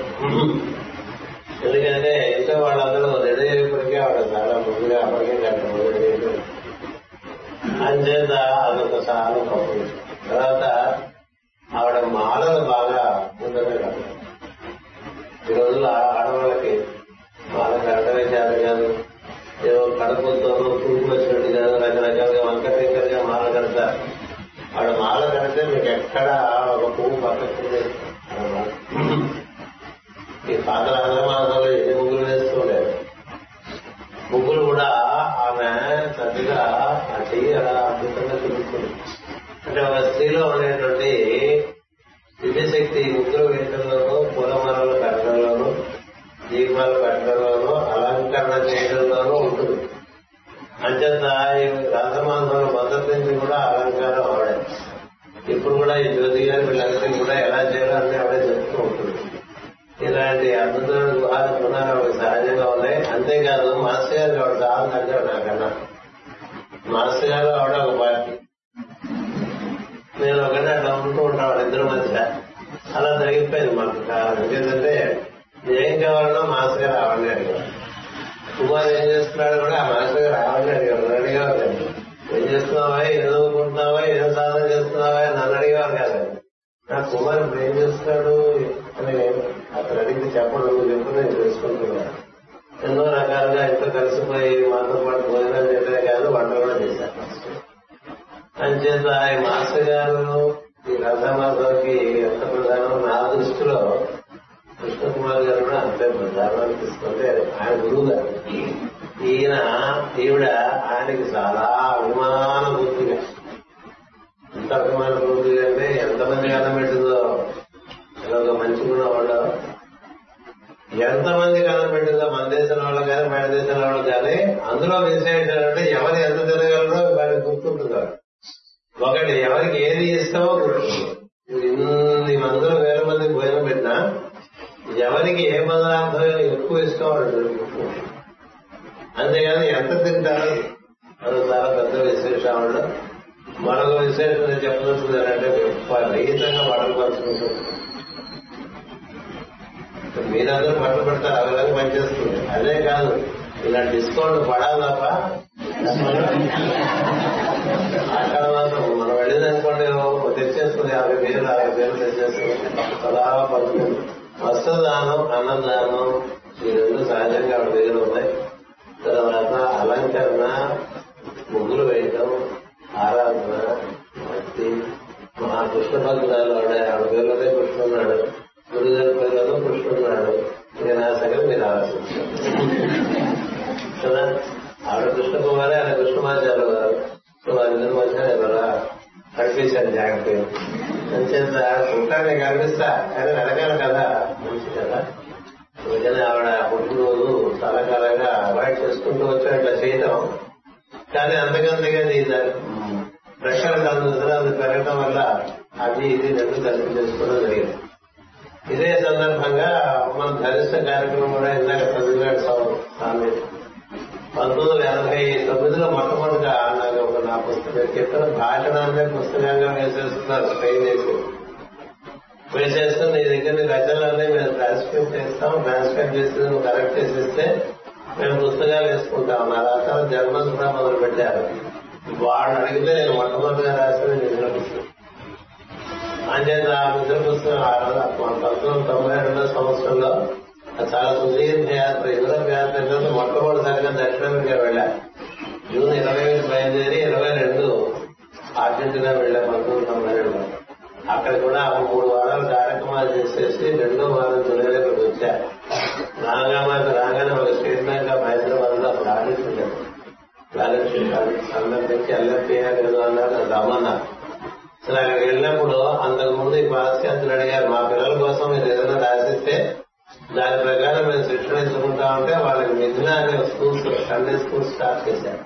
ఎందుకంటే ఇంట్లో వాళ్ళందరూ రెడీ అయ్యేప్పటికీ ఆవిడ చాలా ముందుగా అప్పటికే గంట ముందు రెడీ అయిపోయింది అంచేత అదొక చాలా గొప్ప తర్వాత ఆవిడ మాలలు బాగా ఉండదు కాదు ఈ రోజుల్లో ఆడవాళ్ళకి మాల కట్టమే చేత కాదు ఏవో కడపలతోనూ తూర్పు వచ్చినట్టు కాదు రకరకాలుగా వంకటింకలుగా మాల కడతారు ఆవిడ మాల కడితే మీకు ఎక్కడ ఒక పువ్వు పక్కకుంది ఈ పాత రంగమాసంలో ఎన్ని ముగ్గులు వేస్తూ ఉండేది ముగ్గులు కూడా ఆమె చక్కగా ఆ చెయ్యి అలా అద్భుతంగా తిరుగుతుంది అంటే ఆ స్త్రీలో ఉండేటువంటి దివ్యశక్తి ముగ్గురు వేయడంలోనూ పూలమాలలు పెట్టడంలోనూ దీపాల పెట్టడంలోనూ అలంకరణ చేయడంలోనూ ఉంటుంది. అంచేత ఈ రాధమాసంలో మొదటి నుంచి కూడా అలంకారం ఆవిడే ఇప్పుడు కూడా ఈ జ్యోతి గారి వీళ్ళందరికీ కూడా ఎలా చేయాలో అన్ని ఆవిడే చెప్తూ ఉంటుంది. ఇలాంటి అద్భుతమైన గుహాలు గుణాలు ఆవిడ సహజంగా ఉన్నాయి. అంతేకాదు మాస్టర్ గారు ఆవిడ చాలా తగ్గాడు నాకన్నా. మాస్టర్ గారు ఆవిడ ఒక పార్టీ. నేను ఒకటి అట్లా ఉంటూ ఉంటాం ఇద్దరు మధ్య. అలా జరిగిపోయింది మాకు. ఎందుకంటే ఏం కావాలన్నా మాస్టర్ గారు ఆవిడనే అడిగారు. కుమార్ ఏం చేస్తున్నాడు కూడా ఆ మాస్టర్ గారు ఆవిడనే అడిగారు. అడిగేవారు కాదు. ఏం చేస్తున్నావా? ఏం చదువుకుంటున్నావా? ఏం సాధన చేస్తున్నావా? నన్ను అడిగేవారు కాదు. నా కుమార్ ఇప్పుడు ఏం చేస్తున్నాడు అని అతను అడిగి చెప్పడం చెప్పు నేను తెలుసుకుంటున్నాను. ఎన్నో రకాలుగా ఇంట్లో కలిసిపోయి మాతో పాటు భోజనం చేయడమే కాదు వంట కూడా చేశాను అంచేత ఈ మాస్టర్ గారు ఈ రథమాధవకి ఎంత ప్రధానం నా దృష్టిలో కృష్ణకుమార్ గారు కూడా అంతే ప్రధానం అనిపిస్తుంటే ఆయన గురువు గారు. ఈయన ఈవిడ ఆయనకి చాలా అభిమాన బుద్ధిగా ఎంత అభిమానభూతిగా అంటే ఎంతమంది అన్నం పెట్టిందో ఒక మంచి కూడా వాళ్ళు ఎంతమంది అన్నం పెట్టిందో మన దేశం వాళ్ళు కానీ బయట దేశం వాళ్ళు కానీ అందులో విశేషాలంటే ఎవరు ఎంత తినగలరో వారికి గుర్తుంటున్నారు ఒకటి ఎవరికి ఏది ఇస్తామో గుర్తుంది ఇన్ని మందులు వేల మంది భోజనం పెట్టినా ఎవరికి ఏ పదార్థం ఎక్కువ ఇష్టం వాడు అంతేగాని ఎంత తింటారు? అది చాలా పెద్ద విశేషం వాళ్ళు మరొక విశేషం చెప్పదలుచుకుంది అంటే విపరీతంగా బట్టలు పంచుకుంటుంది మీరందరూ బట్టలు పెడతారు విధంగా పనిచేస్తుంది. అదే కాదు ఇలా డిస్కౌంట్ పడాలి తప్ప అక్కడ మాత్రం మనం వెళ్ళేదనుకోండి తెచ్చేసుకుని యాభై వేలు అరవై పేరు తెచ్చేసుకుని అలా పడుతుంది. వస్త్రదానం అన్నదానం ఈ రెండు సహజంగా ఆవిడ దగ్గర ఉన్నాయి. తర్వాత అలంకరణ ముగ్గులు వేయటం ఆరాధన భక్తి మహా కృష్ణ భక్తురాలు ఆవిడ ఆవిడ పేర్లోనే కృష్ణ ఉన్నాడు గురుగారి పేర్లలో కృష్ణ ఉన్నాడు నేను ఆ సంగతి మీరు ఆలోచించారు కదా ఆవిడ కృష్ణ కుమారే ఆయన కృష్ణమాచార్య గారు సో వారిద్దరి మధ్య ఎవరా కనిపించాను జాగ్రత్తగా అంచేత చూడటానికి నేను కనిపిస్తా కానీ వెనకాల కదా మంచి కదా అందుకని ఆవిడ పుట్టినరోజు చాలా కాలంగా అవాయిడ్ చేసుకుంటూ వచ్చాడు ఇట్లా చేయటం కానీ అంతకంతగా ప్రెషర్ అది పెరగడం వల్ల అది ఇది రెండు కలిపి చేసుకోవడం జరిగింది. ఇదే సందర్భంగా మన ధరిష్ట కార్యక్రమం కూడా ఇందాక చదివాడు స్వామి పంతొమ్మిది వందల ఎనభై తొమ్మిదిలో మొట్టమొదటిగా నాకు ఒక నా పుస్తకం చెప్పిన భాషణాన్నే పుస్తకంగా వేసేస్తున్నారు ట్రైన్ చేసి. వేసేస్తే నీ దగ్గర రచనలన్నీ మేము ట్రాన్స్క్రిప్ట్ చేస్తాం. ట్రాన్స్క్రైబ్ చేసి నువ్వు కరెక్ట్ చేసేస్తే మేము పుస్తకాలు వేసుకుంటాం నా రాష్ట్రాలు జర్మన్స్ కూడా మొదలు పెట్టారు. వాళ్ళు అడిగితే నేను మొట్టమొదటిగా రాసిన నిద్ర పుస్తకం. అంచేత ఆ నిద్ర పుస్తకం ఆ రోజు పంతొమ్మిది వందల తొంభై రెండో సంవత్సరంలో చాలా సుదీర్ఘ యాత్ర. యువత యాత్ర ఏంటంటే మొట్టమొదటిసారిగా దక్షిణాఫ్రికా వెళ్ళా జూన్ ఇరవై ఐదు బయలుదేరి ఇరవై రెండు అర్జెంటీనా వెళ్ళా పంతొమ్మిది వందల తొంభై రెండు అక్కడ కూడా మూడు వారాలు కార్యక్రమాలు చేసేసి రెండో వారం జూలైలో ఇక్కడికి వచ్చా రాగామాకి రాగానే ఒక స్టేట్ బ్యాంక్ ఆఫ్ హైదరాబాద్లో అప్పుడు ఆడిట్ ఉండేది బ్యాలెన్స్ షీట్ ఆడిట్ సందర్భించి ఎల్ఎఫ్టీఆర్ ఏదో అన్నారు అది రమ్మన్నారు అసలు అక్కడికి వెళ్ళినప్పుడు అంతకు ముందు ఈ పాశ్చాత్యులు అడిగారు మా పిల్లల కోసం మీరు ఏదైనా రాసిస్తే దాని ప్రకారం మేము శిక్షణ ఇచ్చుకుంటా ఉంటే వాళ్ళకి మిథున అనే స్కూల్స్ సండే స్కూల్స్ స్టార్ట్ చేశారు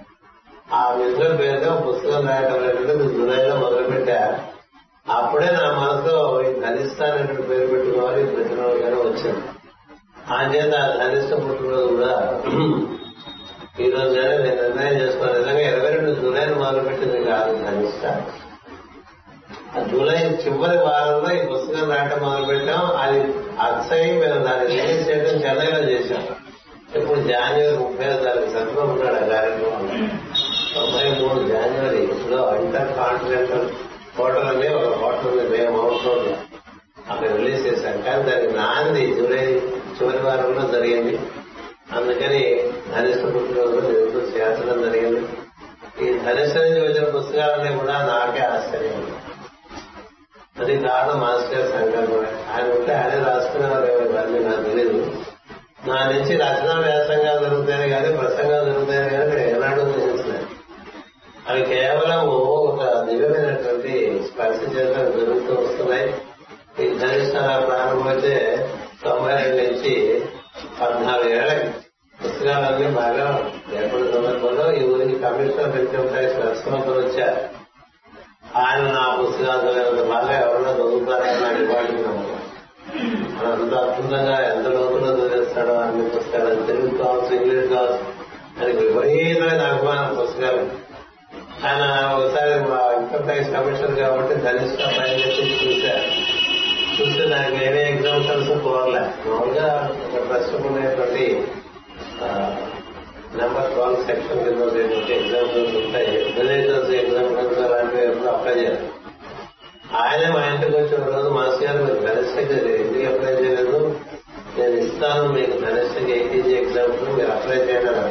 ఆ మిథున పేరుగా పుస్తకం రాయటం అనేటువంటి జూలైలో మొదలుపెట్టా అప్పుడే నా మనసులో ఈ ధనిష్ట అనేటువంటి పేరు పెట్టుకోవాలి పుట్టినరోజుగానే వచ్చింది ఆ చేత ఆ ధనిష్ట పుట్టినరోజు కూడా ఈ రోజునే నేను నిర్ణయం చేసుకున్నాను నిజంగా ఇరవై రెండు జూలైని మొదలుపెట్టింది కాదు ధనిష్ట ఆ జూలై చివరి వారంలో ఈ పుస్తకం రాయటం మొదలు పెట్టాం అది అచ్చయి మేము దాన్ని రిలీజ్ చేయడం చెన్నైలో చేశాం ఇప్పుడు జనవరి ముప్పై తారీఖు సత్యం ఉన్నాడు ఆ కార్యక్రమంలో తొంభై మూడు జనవరిలో ఇంటర్ కాంటినెంటల్ హోటల్ అని ఒక హోటల్ ఉంది మేము అవుట్ రోడ్లో అక్కడ రిలీజ్ చేశాం కానీ దానికి నాంది జూలై చివరి వారంలో జరిగింది అందుకని ధనిష్ట పుట్టినరోజు నిరుద్యోగ చేర్చడం జరిగింది ఈ ధనిష్ట నుంచి వచ్చిన పుస్తకాలన్నీ కూడా నాకే ఆశ్చర్యం ఉంది అది కారణం మాస్టర్ గారి సంకల్పమే ఆయన ఉంటే ఆయనే రాసుకునేవారు ఇవన్నీ నాకు తెలియదు నా నుంచి రచనా వ్యాసంగాలు జరుగుతాయి కానీ ప్రసంగాలు జరుగుతాయి కానీ నేను ఏనాడు ఊహించలేదు అవి కేవలం ఒక దివ్యమైనటువంటి స్పర్శ చేత జరుగుతూ వస్తున్నాయి ఈ ధనిష్ట ప్రారంభమైతే తొంభై రెండు నుంచి పద్నాలుగు ఏళ్ళకి పుస్తకాలన్నీ బాగా ఏర్పడిన సందర్భంలో ఈ ఊరికి commissioner of income tax Narasimhapuram వచ్చారు. ఆయన నా పుస్తకాలు చదివినంత బాగా ఎవరైనా చదువుతారని నా డిపార్ట్మెంట్ అంత అద్భుతంగా ఎంత లోతులో చదివేస్తాడో అన్ని పుస్తకాలు తెలుగు కావచ్చు ఇంగ్లీష్ కావచ్చు అని విపరీతమైన అభిమానం పుస్తకాలు. ఆయన ఒకసారి మా ఇన్కమ్ ట్యాక్స్ కమిషనర్ కాబట్టి ధనిష్ట పైన చూశారు. చూస్తే నాకు ఏమే ఎగ్జామ్షన్స్ కోరలే మామూలుగా ఒక ప్రశ్న ఉండేటువంటి నెంబర్ ట్వెల్వ్ సెక్షన్ కింద ఎగ్జామ్స్ ఎగ్జామ్షన్స్ ఉంటాయి విలేజర్స్ ఎగ్జామ్షన్స్ అలాంటివి ఎప్పుడు అప్లై చేయాలి ఆయనే మా ఇంటికి వచ్చిన రోజు మాస్ గారు మీరు ధనిష్టకి ఎందుకు అప్లై చేయలేదు? నేను ఇస్తాను మీకు ధనిష్టకి ఎయిటీజీ ఎగ్జామ్స్ మీరు అప్లై చేయాలి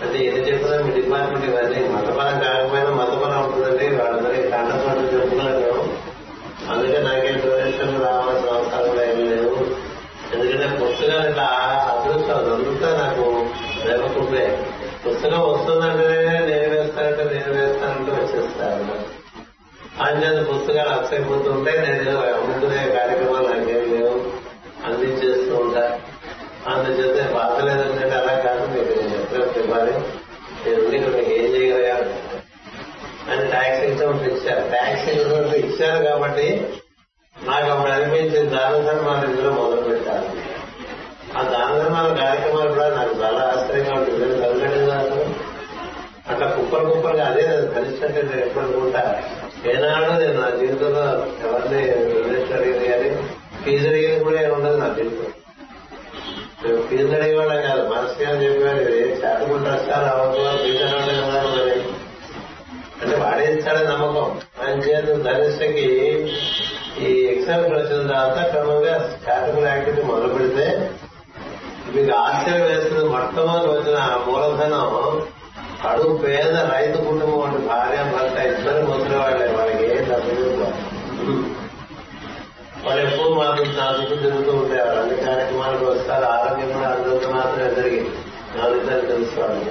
అంటే ఏది చెప్పినా మీ డిపార్ట్మెంట్ ఇవన్నీ మతపరం కాకపోయినా మతపరం ఉంటుందండి. వాళ్ళందరికీ కండపాటు చెప్పుకున్నాను అందుకే నాకేం డొనేషన్లు రావాల్సిన అవసరం కూడా ఏం లేవు ఎందుకంటే పుస్తకాలు ఇట్లా అదృష్టం అదంతా నాకు లేకపోతే పుస్తకం వస్తుందంటే నేను వేస్తానంటే నేను వేస్తానంటే వచ్చేస్తాను అంచేత పుస్తకాలు అచ్చైపోతుంటే నేను ముందునే కార్యక్రమాలు నాకేం లేవు అందించేస్తూ ఉంటా అందుచేత బాధ లేదంటే అలా కాదు మీకు నేను చెప్పినట్టు ఇవ్వాలి నేను మీకు ఏం చేయగలిగా అని ట్యాక్స్ ఎగ్జామ్స్ ఇచ్చారు ట్యాక్స్ ఎగ్జామ్స్ ఇచ్చారు కాబట్టి నాకు అప్పుడు అనిపించింది దాని ధర్మాలు ఇందులో మొదలు పెట్టాలి ఆ దాన కార్యక్రమాలు కూడా నాకు చాలా ఆశ్చర్యంగా ఉంటుంది. చదివేది అట్లా కుప్పలు కుప్పలుగా అదే కలిసినట్టే నేను ఎప్పుడు అనుకుంటా ఏనాడు నేను నా జీవితంలో ఎవరిని రిలేషన్ అడిగింది కానీ ఫీజు అడిగేది కూడా ఏమి ఉండదు నా జీవితం మేము ఫీజు అడిగేవాళ్ళం కాదు మనసుగా అని చెప్పేవారు చేతకుంటారు సార్ అవసరం ఫీజు అడగడం అంటే వాడే నమ్మకం. ఆయన చేత ధనిష్టకి ఈ ఎగ్జామ్స్ వచ్చిన తర్వాత క్రమంగా చారిటబుల్ యాక్టివిటీ మొదలు పెడితే మీకు ఆశ్చర్యం వేస్తుంది మొట్టమొదటి వచ్చిన మూలధనం అడుగు పేద రైతు కుటుంబం వంటి భార్య భర్త ఇద్దరు ముసలివాళ్ళే వాళ్ళకి ఏం డబ్బులు వాళ్ళు ఎప్పుడు మాకు నా చుట్టూ తిరుగుతూ ఉండేవారు అన్ని కార్యక్రమాలకు వస్తారు. ఆరోగ్యం కూడా అందరితో మాత్రమే జరిగింది నాలుగు ఇద్దరు తెలుసుకోవాలి.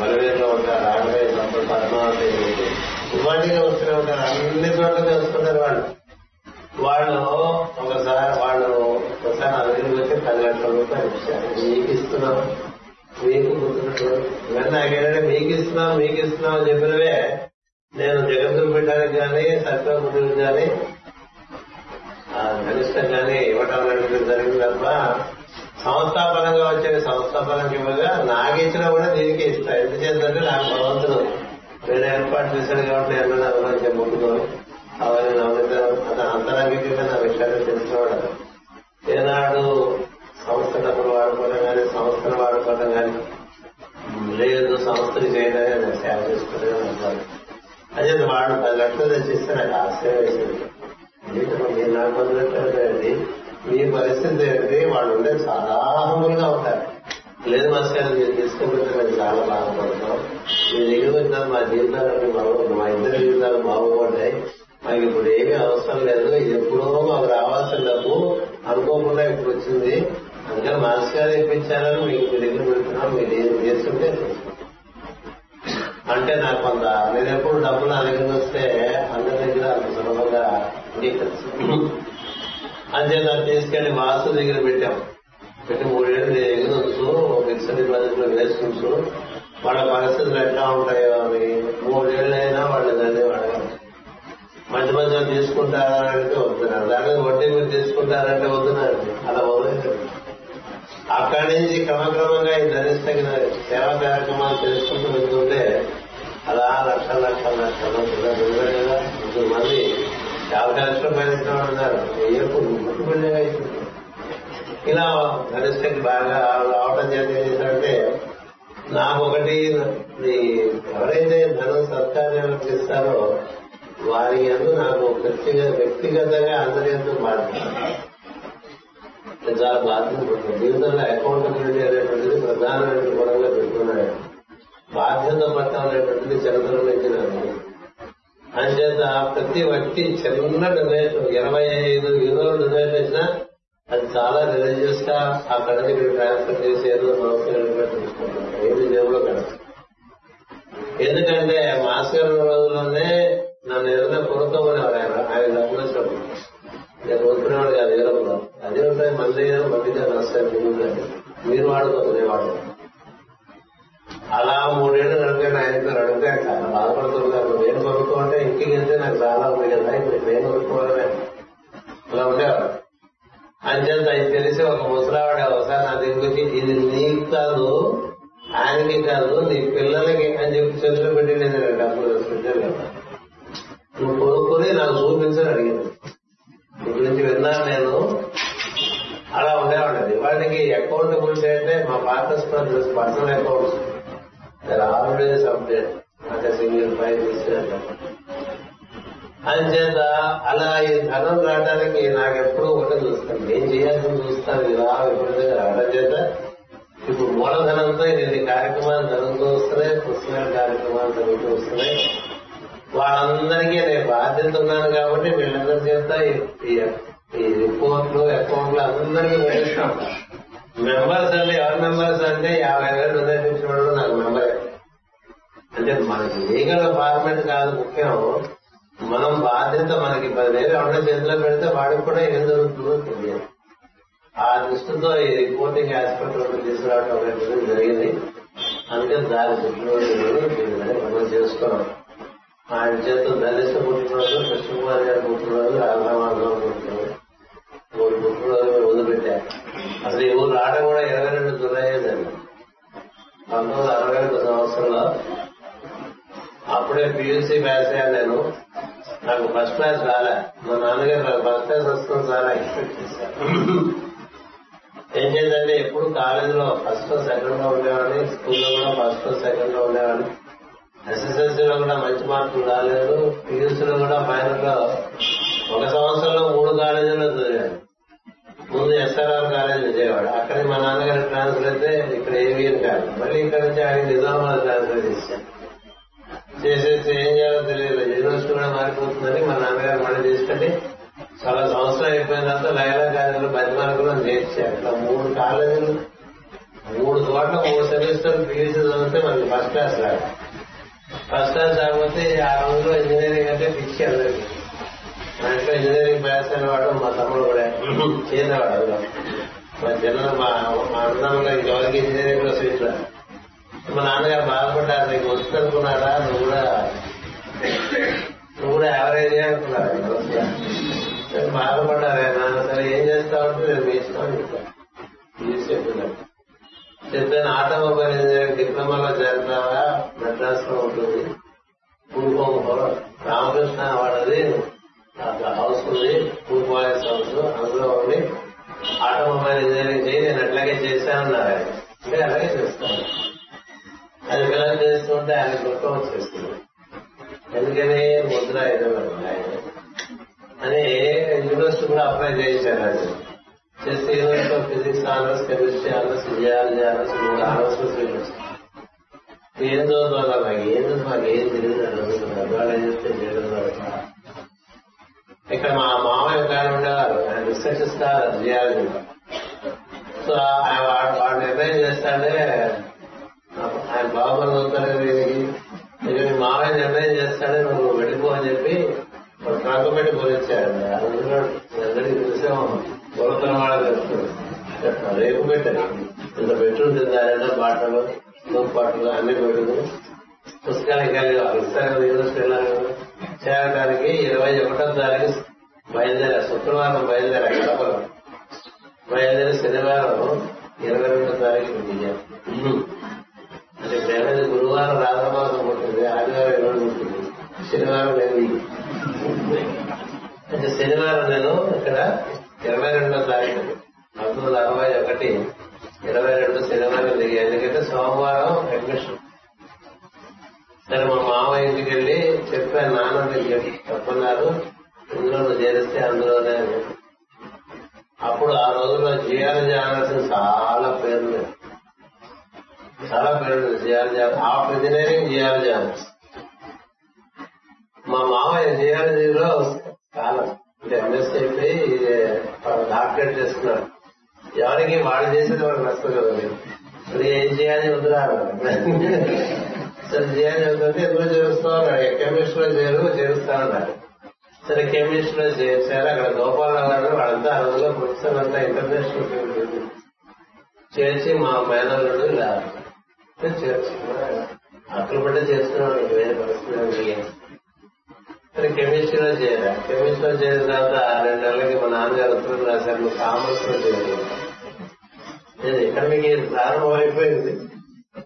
బలవేరులో ఉంటారు. ఆడవే సంపద పద్మావతి ఇవాటిగా వస్తూనే ఉంటారు. అన్ని చోట్ల తెలుసుకుంటారు వాళ్ళు. వాళ్ళు ఒకసారి వాళ్ళు ఒకసారి అభివృద్ధి వచ్చి పది లక్షల రూపాయలు ఇచ్చారు. మీకు ఇస్తున్నాం. మీకు ఇవన్నీ నాకేంటంటే మీకు ఇస్తున్నాం మీకు ఇస్తున్నాం అని చెప్పినవే. నేను జగత్తులు పెట్టడానికి కానీ సత్యముడికి కానీ కనిష్టం కానీ ఇవ్వటం అనేది జరిగింది తప్ప సంస్థాపనంగా వచ్చేది సంస్థాపనం ఇవ్వగా నాకు ఇచ్చినా కూడా దీనికి ఇస్తా. ఎందుచేతంటే నాకు భగవంతుడు నేను ఏర్పాటు చేశాను కాబట్టి నేను అనుభవించే ముట్టుకొని అవన్నీ నమ్ముతారు అతను అంతరంగికంగా నా విషయాన్ని తెలుసుకోవడం. ఏనాడు సంస్థ డబ్బులు వాడుకోవడం కానీ సంస్థను వాడుకోవడం కానీ లేదు సంస్థలు చేయడానికి నేను సేవ చేసుకోలేదు అనుకోవాలి అదే వాడు పది లక్షలు తెచ్చిస్తే నాకు ఆశ్చర్యం వేసింది. ఏంటో మీరు నాకు ఏంటి మీ పరిస్థితి ఏంటి? వాళ్ళు ఉండే చాలా హంబుల్గా ఉంటారు. లేదు మాస్టర్ మీరు తీసుకుంటే మేము చాలా బాధపడతాం. మీ దగ్గర వచ్చిన మా జీవితాలు మా ఇద్దరు జీవితాలు బాగుపడ్డాయి. మాకు ఇప్పుడు ఏమీ అవసరం లేదు. ఇది ఎప్పుడో మాకు రావాల్సిన డబ్బు. అనుకోకుండా ఇప్పుడు వచ్చింది. అందుకని మాస్టర్ గారు ఇప్పించారని మీకు మీ దగ్గర పెడుతున్నాం. మీరు ఏం చేస్తుంటే అంటే నాకు కొంత నేను ఎప్పుడు డబ్బులు నా దగ్గర వస్తే అందరి దగ్గర అంత సులభంగా అంగీకరిస్తాను నాకు తీసుకెళ్ళి వాసు దగ్గర పెట్టాం మూడేళ్ళు నీ దగ్గర ఉంచు ఫిక్స్డ్ డిపాజిట్లో వేసుకుంటూ వాళ్ళ పరిస్థితులు ఎట్లా ఉంటాయో అని మూడేళ్ళు అయినా వాళ్ళు దాన్ని అడగాలి మధ్య మధ్యలో తీసుకుంటారా అంటే వద్దున్నారు దాని మీద వడ్డీ మీరు తీసుకుంటారంటే వద్దున్నారు అలా వదిలేదు అక్కడి నుంచి క్రమక్రమంగా ఈ ధరిస్తగిన సేవా కార్యక్రమాలు తెలుసుకుంటూ వెళ్తుంటే అలా లక్షల లక్షల లక్షల కదా. ముగ్గురు మంది చాలా లక్షలు పైన ఉన్నారు. ఎప్పుడు ముట్టుబడిగా ఇలా ధరిస్తకి బాగా రావడం జరిగిందంటే నాకొకటి ఎవరైతే ధనం సత్కార్యాలు ఇస్తారో వారి ఎందు నాకు వ్యక్తిగత వ్యక్తిగతంగా అందరి ఎందు బాధ్యత చాలా బాధ్యత జీవితంలో అకౌంటబిలిటీ అనేటువంటిది ప్రధానమైన గుణంగా పెట్టుకున్నాడు బాధ్యత పట్టం అనేటువంటిది చరిత్రలో ఇచ్చినాను అంచేత ప్రతి వ్యక్తి చిన్న డొనేషన్ ఇరవై ఐదు యూరోలు డొనేషన్ ఇచ్చినా అది చాలా రిలీజియస్గా ఆ నుంచి ఇక్కడ ట్రాన్స్ఫర్ చేసి ఏదో సంవత్సరం తీసుకుంటాం ఏది జేబులో కదా. ఎందుకంటే మాస్టర్ రోజుల్లోనే నన్ను ఏదైనా కొనుక్కోమనేవారు ఆయన. ఆయన డబ్బులు వచ్చినప్పుడు. నేను కోరుకునేవాడు కాదు ఏదో అదే ఉంటాయి మళ్ళీ మళ్ళీగా నష్టం మీరు వాడుకోదు నేను వాడు అలా మూడేళ్ళు నడిపాను ఆయనతో నడిపే చాలా బాధపడుతున్నారు నేను కొనుక్కోమంటే ఇంటికి వెళ్తే నాకు చాలా ఉంది కదా ఇప్పుడు నేను కొనుక్కోవాలనే అలా ఉండేవాడు అంచేత ఆయన తెలిసి ఒక ముసలావాడు ఒకసారి నా దగ్గరికి వచ్చి ఇది నీకు కాదు ఆయనకి కాదు నీ పిల్లలకి అని చెప్పి చేతులు పెట్టి నేను డబ్బులు పెట్టాను కదా. నువ్వు కొనుక్కొని నాకు చూపించని అడిగింది. గురించి విన్నాను నేను. అలా ఉండేవాడి వాటికి అకౌంటబిలిటీ అంటే మా partners personal accounts already subject అంటే సింగిల్ ఫైవ్ తీసుకున్నట్టు అంచేత అలా ఈ ధనం రావడానికి నాకు ఎప్పుడూ ఒకటే చూస్తాను. ఏం చేయాల్సింది చూస్తాను. ఇలా విపరీతంగా రావడం చేత ఇప్పుడు మూలధనంతో ఇది కార్యక్రమాలు జరుగుతూ వస్తున్నాయి. పుస్తకాల కార్యక్రమాలు జరుగుతూ వస్తున్నాయి. వాళ్ళందరికీ నేను బాధ్యత ఉన్నాను కాబట్టి వీళ్ళందరి చేత ఈ రిపోర్ట్లు అకౌంట్లు అందరికీ వేస్తాం మెంబర్స్ అంటే ఎవరి మెంబర్స్ అంటే యాభై వేలు వాళ్ళు నాకు మెంబరే అంటే మనకి లీగల్ ఫార్మేట్ కాదు ముఖ్యం. మనం బాధ్యత మనకి పదివేలు ఎవరి చేతిలో పెడితే వాడికి కూడా ఏం జరుగుతుందో తెలియదు. ఆ దృష్టితో ఈ రిపోర్టింగ్ ఆస్పెక్ట్ ఒకటి తీసుకురావడం జరిగింది. అందుకని దాని పుట్టినరోజు మనం చేసుకున్నాం ఆయన చేత దళిత పుట్టినరోజు కృష్ణకుమార్ గారి పుట్టినరోజు రాఘవాదం పుట్టినరోజు మూడు పుట్టినరోజు వదిలిపెట్టారు. అసలు ఈ ఊరు ఆట కూడా ఇరవై రెండు జులై జరిగింది పంతొమ్మిది వందల అరవై రెండు సంవత్సరంలో అప్పుడే పియూసీ పాస్ అయ్యాను నేను. నాకు ఫస్ట్ క్లాస్ రాలే. మా నాన్నగారు నాకు ఫస్ట్ క్లాస్ వస్తుంది చాలా ఎక్స్పెక్ట్ చేశాను ఏం చేద్దంటే ఎప్పుడు కాలేజీలో ఫస్ట్ సెకండ్లో ఉండేవాడిని స్కూల్లో కూడా ఫస్ట్ సెకండ్లో ఉండేవాడిని. ఎస్ఎస్ఎల్సీలో కూడా మంచి మార్కులు రాలేదు. పియూసీలో కూడా ఫైనల్లో ఒక సంవత్సరంలో మూడు కాలేజీల్లో చదివాను ముందు ఎస్ఆర్ఆర్ కాలేజ్ విజయవాడ అక్కడ మా నాన్నగారు ట్రాన్స్ఫర్ అయితే ఇక్కడ ఏవిఎన్ కాదు మళ్ళీ ఇక్కడ నుంచి ఆయన నిజామాబాద్ ట్రాన్స్ఫర్ చేశాను చేసేస్తే ఏం చేయాలో తెలియదు. యూనివర్సిటీ కూడా మారిపోతుందని మా నాన్నగారు మళ్ళీ తీసుకుంటే చాలా సంవత్సరం అయిపోయిన తర్వాత లైలా కాలేజీలో మార్కులు చేర్చారు. ఇట్లా మూడు కాలేజీలు మూడు చోట్ల మూడు సెమిస్టర్ పీజీ చదివితే మనకి ఫస్ట్ క్లాస్ రాదు. ఫస్ట్ క్లాస్ రాకపోతే ఆ రోజులో ఇంజనీరింగ్ అంటే పిచ్చి అందరికి. మా ఇంట్లో ఇంజనీరింగ్ పాస్ అయిన వాడు మా తమ్ముడు కూడా చేసేవాడు అందులో. మా చిన్న మా మా అన్నమ్మగా ఇంకెవరికి ఇంజనీరింగ్లో సీట్ మా నాన్నగారు బాధపడ్డారు నీకు వస్తుంది అనుకున్నారా నువ్వు కూడా నువ్వు కూడా యావరేజ్ అనుకున్నారు బాధపడ్డారు నాన్న సరే ఏం చేస్తావంటే నేను మీ ఇష్టం అని చెప్పిన ఆటమ పని డిప్లొమాలో చేరుతావా మెడ్రాస్లో ఉంటుంది. పూర్వం రామకృష్ణ వాడది. హౌస్ ఉంది పూర్వాలయస్ హౌస్ అందులో ఉండి ఆటోమొబైల్ ఇంజనీరింగ్ చేయి నేను అట్లాగే చేశానన్నారు ఆయన. అంటే అలాగే చేస్తాను. అది పిల్లలు చేస్తుంటే ఆయన గొప్ప వచ్చేస్తుంది. ఎందుకని? ముద్ర ఇదే ఆయన. అని యూనివర్సిటీ కూడా అప్లై చేయించారు అది చేస్తే university of physics honours chemistry honours geology honours మూడు ఆనర్స్ స్వీకరించారు ఏం చదువుతున్నా నాకు ఏం చదువు మాకు ఏం తెలియదు వాళ్ళు ఏం చెప్తే చేయడం ఇక్కడ మా మామయ్య గారు ఉండేవారు ఆయన రీసెర్చ్ స్టార్ జియాలజీ సో ఆయన వాడు వాడు నిర్ణయం చేస్తాడే ఆయన బాబుని చదువుతారు దీనికి ఇక నీ మామయ్య నిర్ణయం చేస్తాడే నువ్వు వెళ్ళిపో అని చెప్పి వాడు ట్రంక్ పెట్టి పోలిచ్చాడు అందులో అందరికీ చూసాము పొలతన వాళ్ళ తెలుస్తుంది రేపు పెట్టారు ఇంత పెట్టుంటుంది దాని బాటలు పాటలు అన్ని పెట్టుకుని పుస్తకానికి వెళ్ళి ఇస్తారు యూనివర్సిటీ వెళ్ళాలి చేరడానికి ఇరవై ఒకటో తారీఖు బయలుదేరా శుక్రవారం బయలుదేరా కడపలో బయలుదేరి శనివారం ఇరవై రెండో తారీఖు దిగాం అంటే పేదది గురువారం రాధమాసం ఉంటుంది ఆదివారం ఇరవై ఉంటుంది శనివారం నేను దిగి అంటే శనివారం నేను ఇక్కడ ఇరవై రెండో తారీఖు పంతొమ్మిది వందల అరవై ఒకటి ఇరవై రెండు శనివారం దిగా ఎందుకంటే సోమవారం అడ్మిషన్ సరే మా మామ ఇంటికి వెళ్ళి చెప్పాను నాన్న మీకు చెప్పి చెప్పన్నారు ఇందులో నువ్వు చేరిస్తే అందులోనే అని. అప్పుడు ఆ రోజుల్లో జియాలజీ ఆనర్స్ చాలా పేర్లు చాలా పేర్లు geology of engineering geology honours మా మామయ్య జియాలజీలో చాలా అంటే ఎంఎస్సీ అయిపోయి డాక్టరేట్ చేస్తున్నారు ఎవరికి వాళ్ళు చేసేది వాళ్ళకి నష్టం కదండి మరి ఏం చేయాలి వద్దురారు సరే చేయాలి వద్దంటే ఎందులో చేరుస్తామన్నాడు కెమిస్ట్రీలో చేరు చేరుస్తానన్నారు సరే కెమిస్ట్రీలో చేర్చారు అక్కడ గోపాలరావు గారు వాళ్ళంతా ఆ రోజుల్లో ప్రొఫెసర్ అంతా ఇంటర్నేషనల్ చేర్చి మా మేనల్లుడు ఇలా చేర్చుకున్నారు అక్కడ పట్టే చేస్తున్నాడు వేరే పరిస్థితి లేదు. సరే కెమిస్ట్రీలో చేరా కెమిస్ట్రీలో చేరిన తర్వాత రెండు నెలలకి మా నాన్నగారు ఉత్తరం రాశారు నువ్వు కామర్స్లో చేయాలి. నేను ఇక్కడ మీకు ప్రారంభం అయిపోయింది.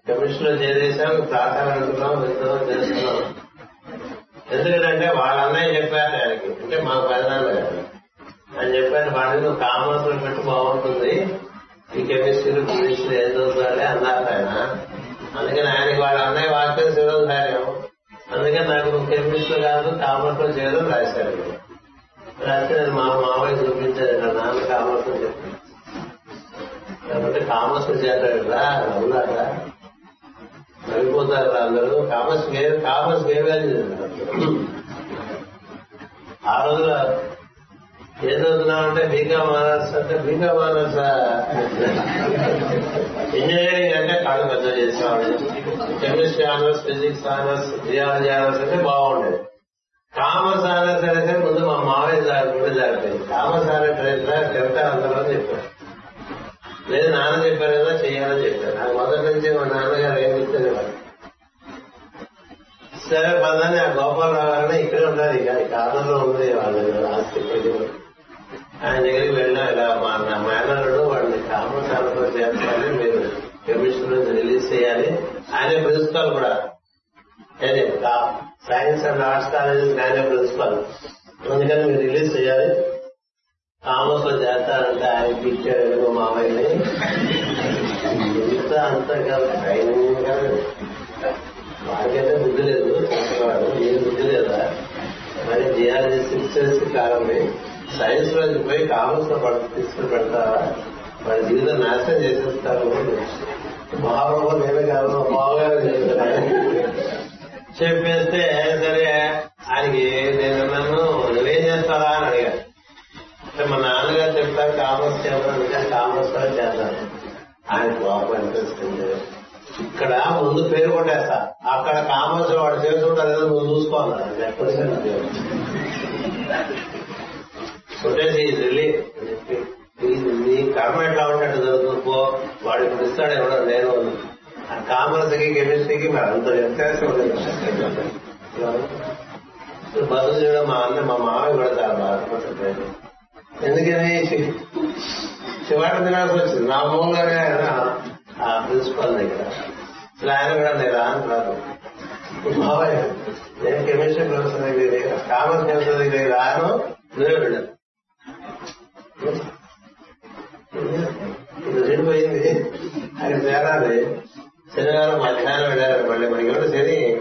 కెమిస్ట్రీలో చేరేసాం ప్రార్థన అంటున్నాం వెళ్తున్నాం చేస్తున్నాం. ఎందుకంటే వాళ్ళ అన్నయ్య చెప్పారు ఆయనకి అంటే మా పెదనాన్న గారు ఆయన చెప్పారు వాడి నువ్వు కామర్స్లో పెట్టి బాగుంటుంది. ఈ కెమిస్ట్రీ ఫిజిక్స్ ఏం చదువుతాడే అన్నారు ఆయన. అందుకని ఆయనకి వాడు అన్నయ్య వాక్యం శిరోధార్యం అందుకని నాకు నువ్వు కెమిస్ట్రీ కాదు కామర్స్లో చేయడం రాశారు రాస్తే నేను మా మామయ్య చూపించాను నా నాన్న కామర్స్లో చెప్పాను కాబట్టి కామర్స్ చేశారు కదా నవ్వులాగా నవ్విపోతారు అందరూ. కామర్స్ కామర్స్ ఏ ఆ రోజులో ఏం చదువుతున్నామంటే బీకా మానస్ అంటే బీకా మానస ఇంజనీరింగ్ అంటే కాళ్ళు పెద్ద చేసేవాడు chemistry honours physics honours geology honours అంటే బాగుండేది. కామర్స్ ఆనర్స్ అయితే ముందు మా మావయ్య జారి కూడా జారిపోయింది కామర్స్ ఆనర్స్ అయితే చెప్తారు అందరూ చెప్పారు. లేదు నాన్న చెప్పారు కదా చేయాలని చెప్పారు. నాకు మొదటి నుంచి మా నాన్నగారు ఏం చెప్తేనేవారు సరే పదని ఆ గోపాలరావు గారిని ఇక్కడే ఉండాలి ఇక ఈ కాలంలో ఉంది వాళ్ళు ఆస్తి ప్రజలు. ఆయన దగ్గరికి వెళ్ళాం ఇలా మా నా వాడిని కామర్స్ ఆనర్స్ చేస్తారని మీరు కెమిస్ట్రీ నుంచి రిలీజ్ చేయాలి. ఆయనే ప్రిన్సిపాల్ కూడా. ఏది? సైన్స్ అండ్ ఆర్ట్స్ కాలేజెస్ ఆయనే ప్రిన్సిపాల్ అందుకని మీరు రిలీజ్ చేయాలి. కామర్స్లో చేస్తారంటే ఆయన పిచ్చాడు మా మామయ్యని. ఇంత అంత కాదు ట్రైనింగ్ వాడికైతే బుద్ధి లేదు. చెప్పేవాడు నీకు బుద్ధి లేదా? మరి జిఆర్జీ సిక్స్ కాలండి. సైన్స్లోకి పోయి కామర్స్లో తీసుకుని పెడతారా? వాడి జీవితం నాశనం చేసేస్తారు బాబు నేనే కాదు మా బావగారు చెప్పేస్తే సరే ఆయనకి నేను నన్ను నువ్వేం చేస్తారా? అని అడిగాను అంటే మా నాన్నగారు చెప్తారు కామర్స్ చేయాలంటే కామర్స్ కూడా చేద్దాం ఆయన కోపం అనిపిస్తుంది ఇక్కడ ముందు పేరు కొట్టేస్తా. అక్కడ కామర్స్ వాడు చేసుకుంటారు ఏదో నువ్వు చూసుకోవాలి స్టూడెంట్ ఈజ్ రిలీ నీ కర్మ ఎట్లా ఉంటాడు చదువుకో వాడు ఇప్పుడు ఇస్తాడు ఎవడో నేను ఆ కామర్స్కి కెమిస్ట్రీకి మరి అంత వ్యత్యాసం ఉంది బదులు చేయడం మా అన్న మా మామయ్య కూడా చాలా బాధపడుతుంది ఎందుకని? శివాడు తినాల్సి వచ్చింది నా మూలంగానే ఆయన ఆ ప్రిన్సిపల్ దగ్గర. అసలు ఆయన కూడా నేను రాను రాదు. మావయ్య నేను కెమిస్ట్రీ ప్రొఫెసర్ దగ్గర కామర్స్ ప్రొఫెసర్ దగ్గర రాను నువ్వే వెళ్ళాను జరిగిపోయింది ఆయన చేరాలి శనివారం మధ్యాహ్నం వెళ్ళారు. మళ్ళీ మనకి ఎవరు శని?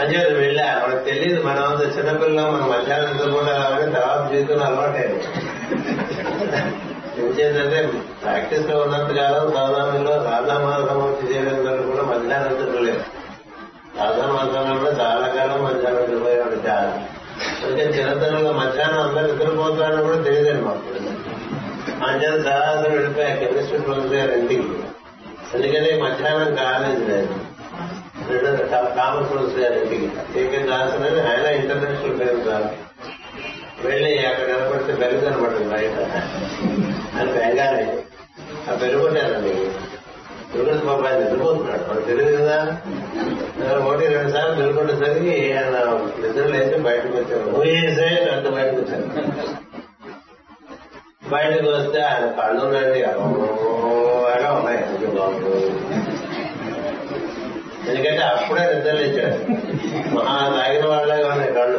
అంటే వెళ్ళా. మనకు తెలియదు మనం అంత చిన్నపిల్ల మనం మధ్యాహ్నం ఎంత ఉండాలంటే తర్వాత జీవితంలో అలవాటైంది ఎందుచేతంటే ప్రాక్టీస్లో ఉన్నంత కాలం సాధారణంలో రాధామాసం వచ్చి చేయడం కూడా మధ్యాహ్నం ఎంత లేదు రాధామాధంలో కూడా చాలా కాలం మధ్యాహ్నం నిద్రపోయేవాడు చాలా అందుకే చిన్నతనంలో మధ్యాహ్నం అందరూ నిద్రపోతారని కూడా తెలియదండి మాకు మధ్యాహ్నం చాలా వెళ్ళిపోయా కెమిస్ట్రీ ప్రొఫెసర్ గారు ఇంటికి అందుకని మధ్యాహ్నం కాలేదు నేను కామర్స్ ప్రొఫెసర్ గారి ఇంటికి ఏకే దాసన్ ఆయన ఇంటర్నేషనల్ పేరు కాదు వెళ్ళి అక్కడ నిలబడితే పెరుగు కనపడుతుంది బయట అని బెంగాలీ ఆ పెరుగు కొట్టారండి తిరుపతి ఆయన నిద్రపోతున్నాడు. మనకు తెలియదు కదా? ఒకటి రెండు సార్లు నిలబడేసరికి ఆయన నిద్ర లేచి బయటకు వచ్చాను ఊయేసే అంత బయటకు వచ్చాను బయటకు వస్తే ఆయన కళ్ళు ఉన్నాయండి. అలా ఉన్నాయి. బాబు. ఎందుకంటే అప్పుడే నిద్ర లేచాడు. మహా తాగిన వాళ్ళగా ఉన్నాయి కళ్ళు.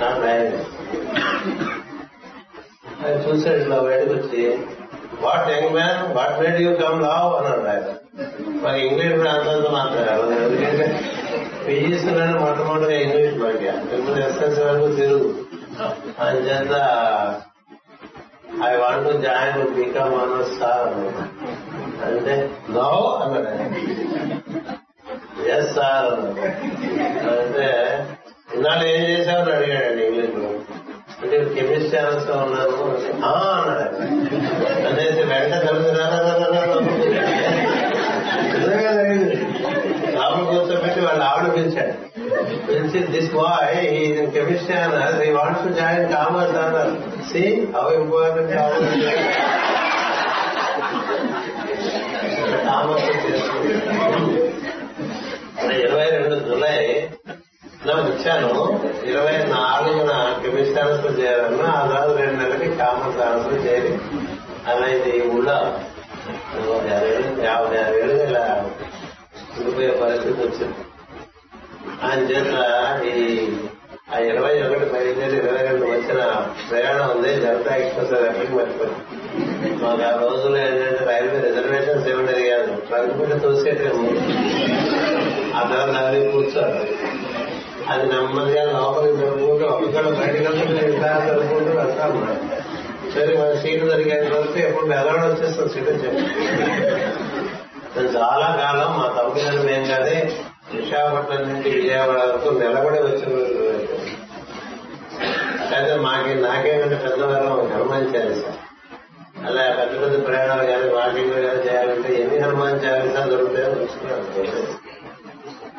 నా తాగింది. ఆయన చూసాడు ఇట్లా బయటకు వచ్చి what young man what made you come లావ్ అన్నాడు ఆయన మరి ఇంగ్లీష్ ప్రాంతంతో మాట్లాడారు. ఎందుకంటే పీజీసీలోనే మొట్టమొదటిగా ఇంగ్లీష్ మనకి ఇప్పుడు ఎస్ఎస్ వరకు తెలుగు. అని చేత I want to join BCom honours sir అంటే నో అన్నాడు ఎస్ సార్ అన్నాడు. అంటే ఇన్నాళ్ళు ఏం చేశామని అడిగాడండి ఇంగ్లీష్లో అంటే కెమిస్ట్రీ ఆనర్స్ ఉన్నాను అన్నాడు అనేసి వెంట కలిసి ఆవిడ కూర్చోబెట్టి వాళ్ళు ఆవిడ పిలిచాడు. పిలిచి దిస్ బాయ్ ఈ కెమిస్ట్రీ అన్నారు ఈ వాంట్స్ టు జాయిన్ కామర్స్ అన్నారు సి అవి ఇంపార్టెంట్ కామర్స్ ఇరవై రెండు జులై నాకు ఇచ్చాను. ఇరవై నాలుగున కెమిస్ట్రీ చేయాలన్న చేయాలన్నా ఆ తర్వాత రెండు నెలలకి కామర్స్ చేరి అలా ఇది ఊళ్ళో. యాభై యాభై ఏళ్ళు ఇలా ఉండిపోయే పరిస్థితి వచ్చింది. ఆయన చేత ఈ ఆ ఇరవై ఒకటి బయలుదేరి ఇరవై రెండు వచ్చిన ప్రయాణం ఉంది. జనతా ఎక్స్ప్రెస్ ఎక్కడికి మర్చిపోయింది మాకు ఆ రోజుల్లో ఏంటంటే రైల్వే రిజర్వేషన్స్ ఏమి కాదు ట్రంక్ మీద తోసేటే ఆ తర్వాత అవి కూర్చోరు. అది నెమ్మదిగా లోపలికి జరుపుకుంటూ ఒక్కడు బయటకు ఇలా జరుపుకుంటూ వెళ్తాం సరే మన సీటు జరిగేంత వరకు ఎప్పుడు ఎలా వచ్చేస్తాం సీటు చెప్పి చాలా కాలం మా తమ్ముడు నేను కానీ విశాఖపట్నం నుంచి విజయవాడ వరకు నిలబడి వచ్చిన అయితే మాకి నాకేమంటే పెద్దవారం హనుమాన్ చాలీస. అలా పెద్ద పెద్ద ప్రయాణాలు కానీ వాకింగ్ కానీ చేయాలంటే ఎన్ని హనుమాన్ చాలీసా దొరుకుతాయో తెలుసుకున్నాను.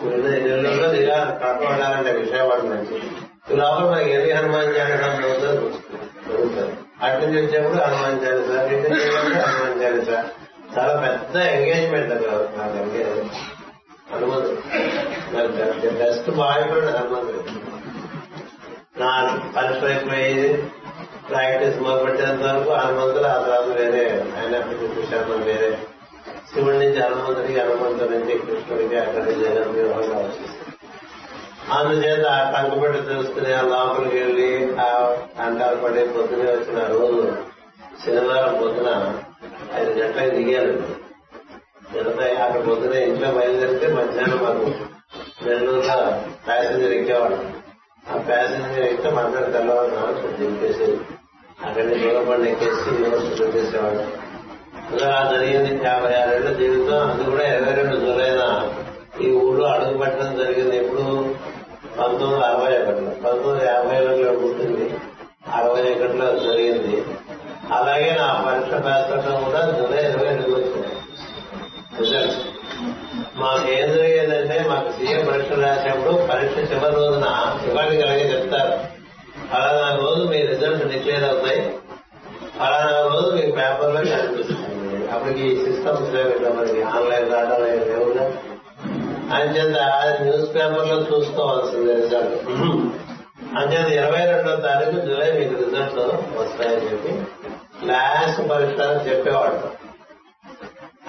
నెలలో ఇలా కడప వెళ్ళాలంటే విజయవాడ నుంచి లోపల మనకి ఎన్ని హనుమాన్ చాలీసా జరుగుతారు అటు నుంచి వచ్చేప్పుడు హనుమాన్ చాలీసా ఇటు నుంచి హనుమాన్ చాలీసా. చాలా పెద్ద ఎంగేజ్మెంట్ అది నాకు ఎంగేజ్మెంట్ హనుమంతుడు బెస్ట్ బాయ్ ఫ్రెండ్ హనుమంతుడు నా పరీక్ష అయిపోయి ప్రాక్టీస్ మొదలుపెట్టేంత వరకు హనుమంతుడు ఆ తర్వాత వేరే ఆయన చూశాను వేరే శివుడి నుంచి హనుమంతుడికి హనుమంతు నుంచి కృష్ణుడికి అక్కడి జగన్ వివాహంగా వచ్చింది అందుచేత ఆ టంకపెట్టి తెలుసుకుని ఆ లోపలికి వెళ్ళి ఆ అంటారు పడే పొద్దునే వచ్చిన రోజు శనివారం పొద్దున ఐదు గంటలకు దిగారు. మిగతా అక్కడ పొద్దున ఇంట్లో బయలుదేరితే మధ్యాహ్నం మాకు నెల్లూరులో ప్యాసింజర్ ఎక్కేవాడు ఆ ప్యాసింజర్ ఎక్కితే మధ్యాహ్నం తెల్లవారు దింపేసి అక్కడి నుంచి దూరపడి ఎక్కేసి యూనివర్సిటీ వచ్చేసేవాడు అలా జరిగింది. యాభై ఆరేళ్ళ జీవితం అది కూడా ఇరవై రెండు జూలైన ఈ ఊళ్ళో అడుగు పెట్టడం జరిగింది ఎప్పుడు? పంతొమ్మిది అరవై ఒకటిలో. పంతొమ్మిది యాభై ఒకటిలో పుట్టింది అరవై ఒకటిలో జరిగింది అలాగే నా పరీక్ష పాస్ అవడం కూడా జూలై ఇరవై రెండు వచ్చింది రిజల్ట్ మాకు ఏం జరిగేదంటే మాకు సీఎం పరీక్ష రాసేప్పుడు పరీక్ష చివరి రోజున ఇవాళకి అలాగే చెప్తారు ఫలానా రోజు మీ రిజల్ట్ డిక్లేర్ అవుతాయి ఫలానా రోజు మీకు పేపర్లో కనిపిస్తుంది అప్పటికి ఈ సిస్టమ్స్ లేవు మనకి ఆన్లైన్ రావడం లేవుగా అంచేత న్యూస్ పేపర్లో చూసుకోవాల్సింది రిజల్ట్ అంచేత ఇరవై రెండో తారీఖు జూలై మీకు రిజల్ట్ వస్తాయని చెప్పి లాస్ట్ పరీక్ష చెప్పేవాడు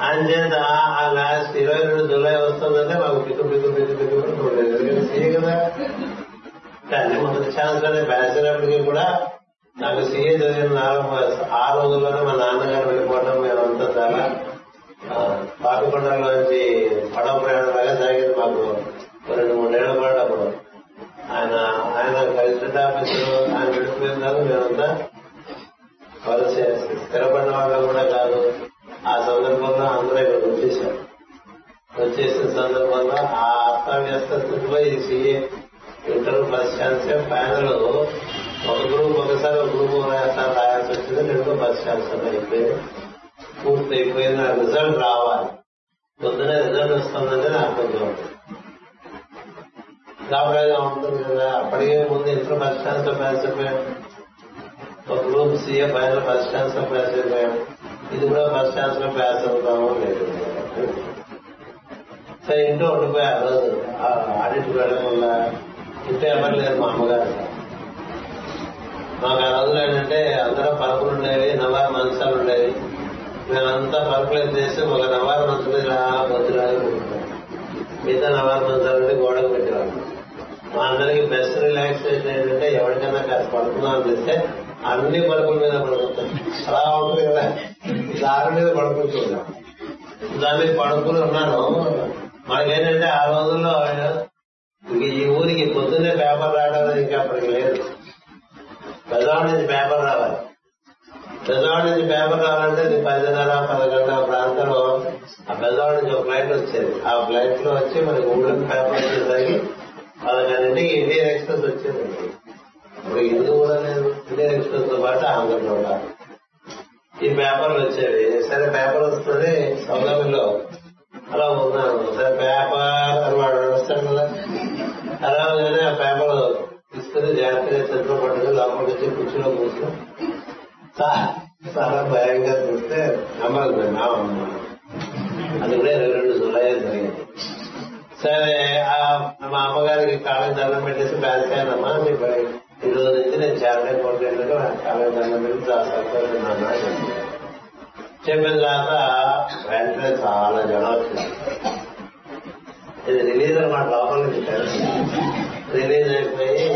అంచేత ఆ లాస్ట్ ఇరవై రెండు జూలై వస్తుందంటే మాకు పిక్కు పిక్కు ఎందుకంటే సీఏ కదా మొదటి ఛాన్స్ కూడా నాకు సీఏ చదివిన ఆ రోజుల్లోనే మా నాన్నగారు వెళ్ళిపోవడం మేమంతా చాలా పాపికొండలోంచి పడవ ప్రయాణం లాగా సాగేది మాకు రెండు మూడేళ్ళ పాటు అప్పుడు ఆయన ఆయన కలిసి ఆఫీసులో ఆఫీస్ ఆయన విడిపోయిన తర్వాత మేమంతా వలస స్థిరపడిన వాళ్ళు కూడా కాదు ఆ సందర్భంలో అందరూ ఇక్కడ వచ్చేసాం వచ్చేసిన సందర్భంలో ఆ అస్తవ్యస్త స్థితిలో ఈ CA inter first chance panel ఒక గ్రూప్ ఒకసారి ఒక గ్రూప్ రాస్తారు రాయాల్సి వచ్చింది రెండో ఫస్ట్ ఛాన్స్ అయిపోయింది పూర్తి అయిపోయింది ఆ రిజల్ట్ రావాలి పొద్దునే రిజల్ట్ వస్తుందంటే నాకు కొంచెం గాబరాగా ఉంటుంది కదా అప్పటికే ముందు ఇంటర్ ఫస్ట్ ఛాన్స్లో పాస్ అయిపోయాం ఒక గ్రూప్ సీఏ పైన ఫస్ట్ ఛాన్స్లో పాస్ అయిపోయాం ఇది కూడా ఫస్ట్ ఛాన్స్లో పాస్ అవుతాము లేదు సో ఇంట్లో ఉండిపోయి ఆ రోజు ఆడిట్ వెళ్ళకుండా ఇంట్లో ఎవరు మా అమ్మగారు. మాకు ఆ రోజులు ఏంటంటే అందరూ పరుపులు ఉండేవి నవారు మంచాలు ఉండేవి. మేమంతా పరుపులు చేసి ఒక నవారు మంచం మీద బొద్దులాగా మిగతా నవారు మంచాలు ఉండి గోడకు పెట్టేవాళ్ళు. మా అందరికి బెస్ట్ రిలాక్సేషన్ ఏంటంటే ఎవరికైనా కాదు పడుకుందాం అనిపిస్తే అన్ని పరుపుల మీద పడుకుంటాం. అలా ఉంటుంది కదా. దారి మీద పడుకుంటున్నాం దాని మీద పడుకుని ఉన్నాను. మనకేంటంటే ఆ రోజుల్లో ఈ ఊరికి పొద్దున్నే పేపర్ రావడం ఇంకా అప్పటికి లేదు. పెద్దవాడి నుంచి పేపర్ రావాలి. పెద్దవాడి నుంచి పేపర్ రావాలంటే నీ పదిన్నర పదకొండు ప్రాంతంలో ఆ పెద్దవాడి నుంచి ఒక ఫ్లైట్ వచ్చేది. ఆ ఫ్లైట్లో వచ్చి మనకి ఊళ్ళకి పేపర్ వచ్చేసరికి పదకొండింటికి ఇండియన్ ఎక్స్ప్రెస్ వచ్చేది. ఇప్పుడు హిందూ కూడా లేదు ఇండియన్ ఎక్స్ప్రెస్తో పాటు ఆంధ్రలో ఈ పేపర్లు వచ్చేవి. సరే పేపర్ వస్తుంది సౌగమిలో. అలా ఉన్నాను సరే పేపర్ అని వాడు నడుస్తాడు కదా. అలా ఉండగానే ఆ పేపర్ తీసుకుని జాగ్రత్తగా చేతిలో పట్టుకుని లోపలికి వచ్చి కుర్చీలో కూర్చుని చాలా భయంగా చూస్తే నమ్మదు నా అమ్మ. అది కూడా ఇరవై రెండు జూలై జరిగింది. సరే ఆ మా అమ్మగారికి కాళ్ళకి దండం పెట్టేసి బ్యాసానమ్మా మీ ఈ రోజు నుంచి నేను చార్లే కాలేజ్ కాళ్ళకి దండం పెట్టి చాలా సంతోషం చెప్పిన తర్వాత వెంటనే చాలా జనం వచ్చింది. ఇది రిలీజ్ అనమాట లోపల నుంచి రిలీజ్ అయిపోయి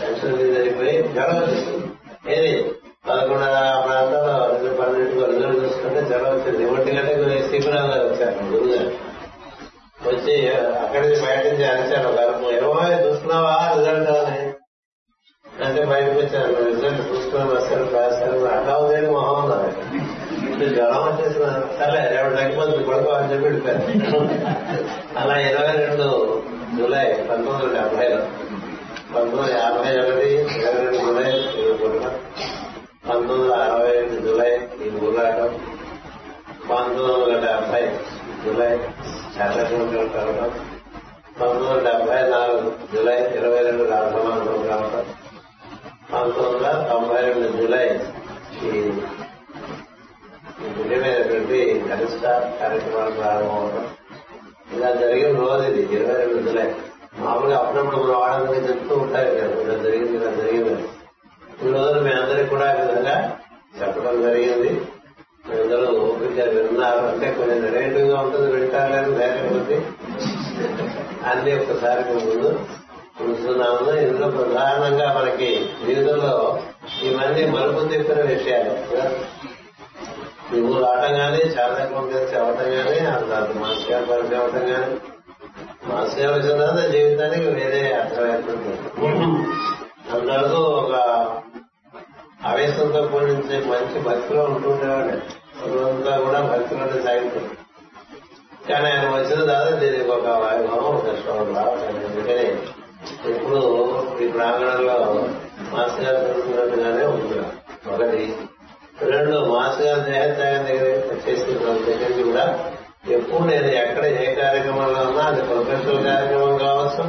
సెక్షన్ రిలీజ్ అయిపోయి జనం వచ్చింది. ఏది? పదకొండు ప్రాంతాల్లో రెండు పన్నెండు రిజల్ట్ చూసుకుంటే జనం వచ్చింది. ఒంటి గంటకు శ్రీపురావు గారు వచ్చారు గురుగారు వచ్చి అక్కడి నుంచి బయట నుంచి అరిచారు గారు ఏమో చూస్తున్నావా రిజల్ట్ అని అంటే బయటకు వచ్చారు రిజల్ట్ చూసుకుని వస్తారు రాశారు అట్లా ఉంది మొహం ఉన్నారు జ్వరం వచ్చేసిన సరే రేపు తగ్గిపోతుంది కొడుకు వెళ్ళిపోయారు అలా ఇరవై రెండు జూలై పంతొమ్మిది వందల డెబ్బైలో పంతొమ్మిది యాభై ఒకటి ఇరవై రెండు జూలై పుట్టిన పంతొమ్మిది వందల అరవై ఐదు జూలై ఈ ఊరాటం పంతొమ్మిది వందల డెబ్బై జూలై చంద్రశేఖర్ కావడం పంతొమ్మిది వందల డెబ్బై నాలుగు జూలై ఇరవై రెండు రాజమానం కావడం పంతొమ్మిది వందల తొంభై రెండు జూలై ఈ విలువైనటువంటి కనిష్ట కార్యక్రమాలు ప్రారంభమవడం ఇలా జరిగిన రోజు ఇది ఇరవై రెండు జులై మామూలుగా అప్పుడప్పుడు మన వాళ్ళందరికీ చెప్తూ ఉంటారు కదా ఇలా జరిగింది ఇలా జరిగింది ఈ రోజు మీ అందరికి కూడా ఆ విధంగా చెప్పడం జరిగింది మీరందరూ ఓపిక విన్నారు అంటే కొంచెం నెగటివ్గా ఉంటుంది వింటారని లేకపోతే అన్ని ఒకసారి ముందు చూస్తున్నాము ఇందులో ప్రధానంగా మనకి జీవితంలో ఇవన్నీ మలుపు తిప్పిన విషయాలు నువ్వు రావటం కానీ చాలా కాంగ్రెస్ అవ్వటం కానీ అంత మాస్ గారు పరిచయం అవ్వటం కానీ మాస్ గారు వచ్చిన తర్వాత జీవితానికి వేరే అర్థమవుతుంది అందరూ ఒక ఆవేశంతో కూడించే మంచి భక్తిలో ఉంటుండేవాడు అంతా కూడా భక్తిలోనే సాగుతుంది కానీ ఆయన వచ్చిన తర్వాత దీనికి ఒక వైభవం ఒక శ్రమం రావటం ఎందుకని ఇప్పుడు ఈ ప్రాంగణంలో మాస్ గారు చూస్తున్నట్టుగానే ఉంది ఒకటి రెండు మాస్ గారి దేహత్యాగం దగ్గర దగ్గర కూడా ఎప్పుడు నేను ఎక్కడ ఏ కార్యక్రమంలో ఉన్నా అది ప్రొఫెషనల్ కార్యక్రమం కావచ్చు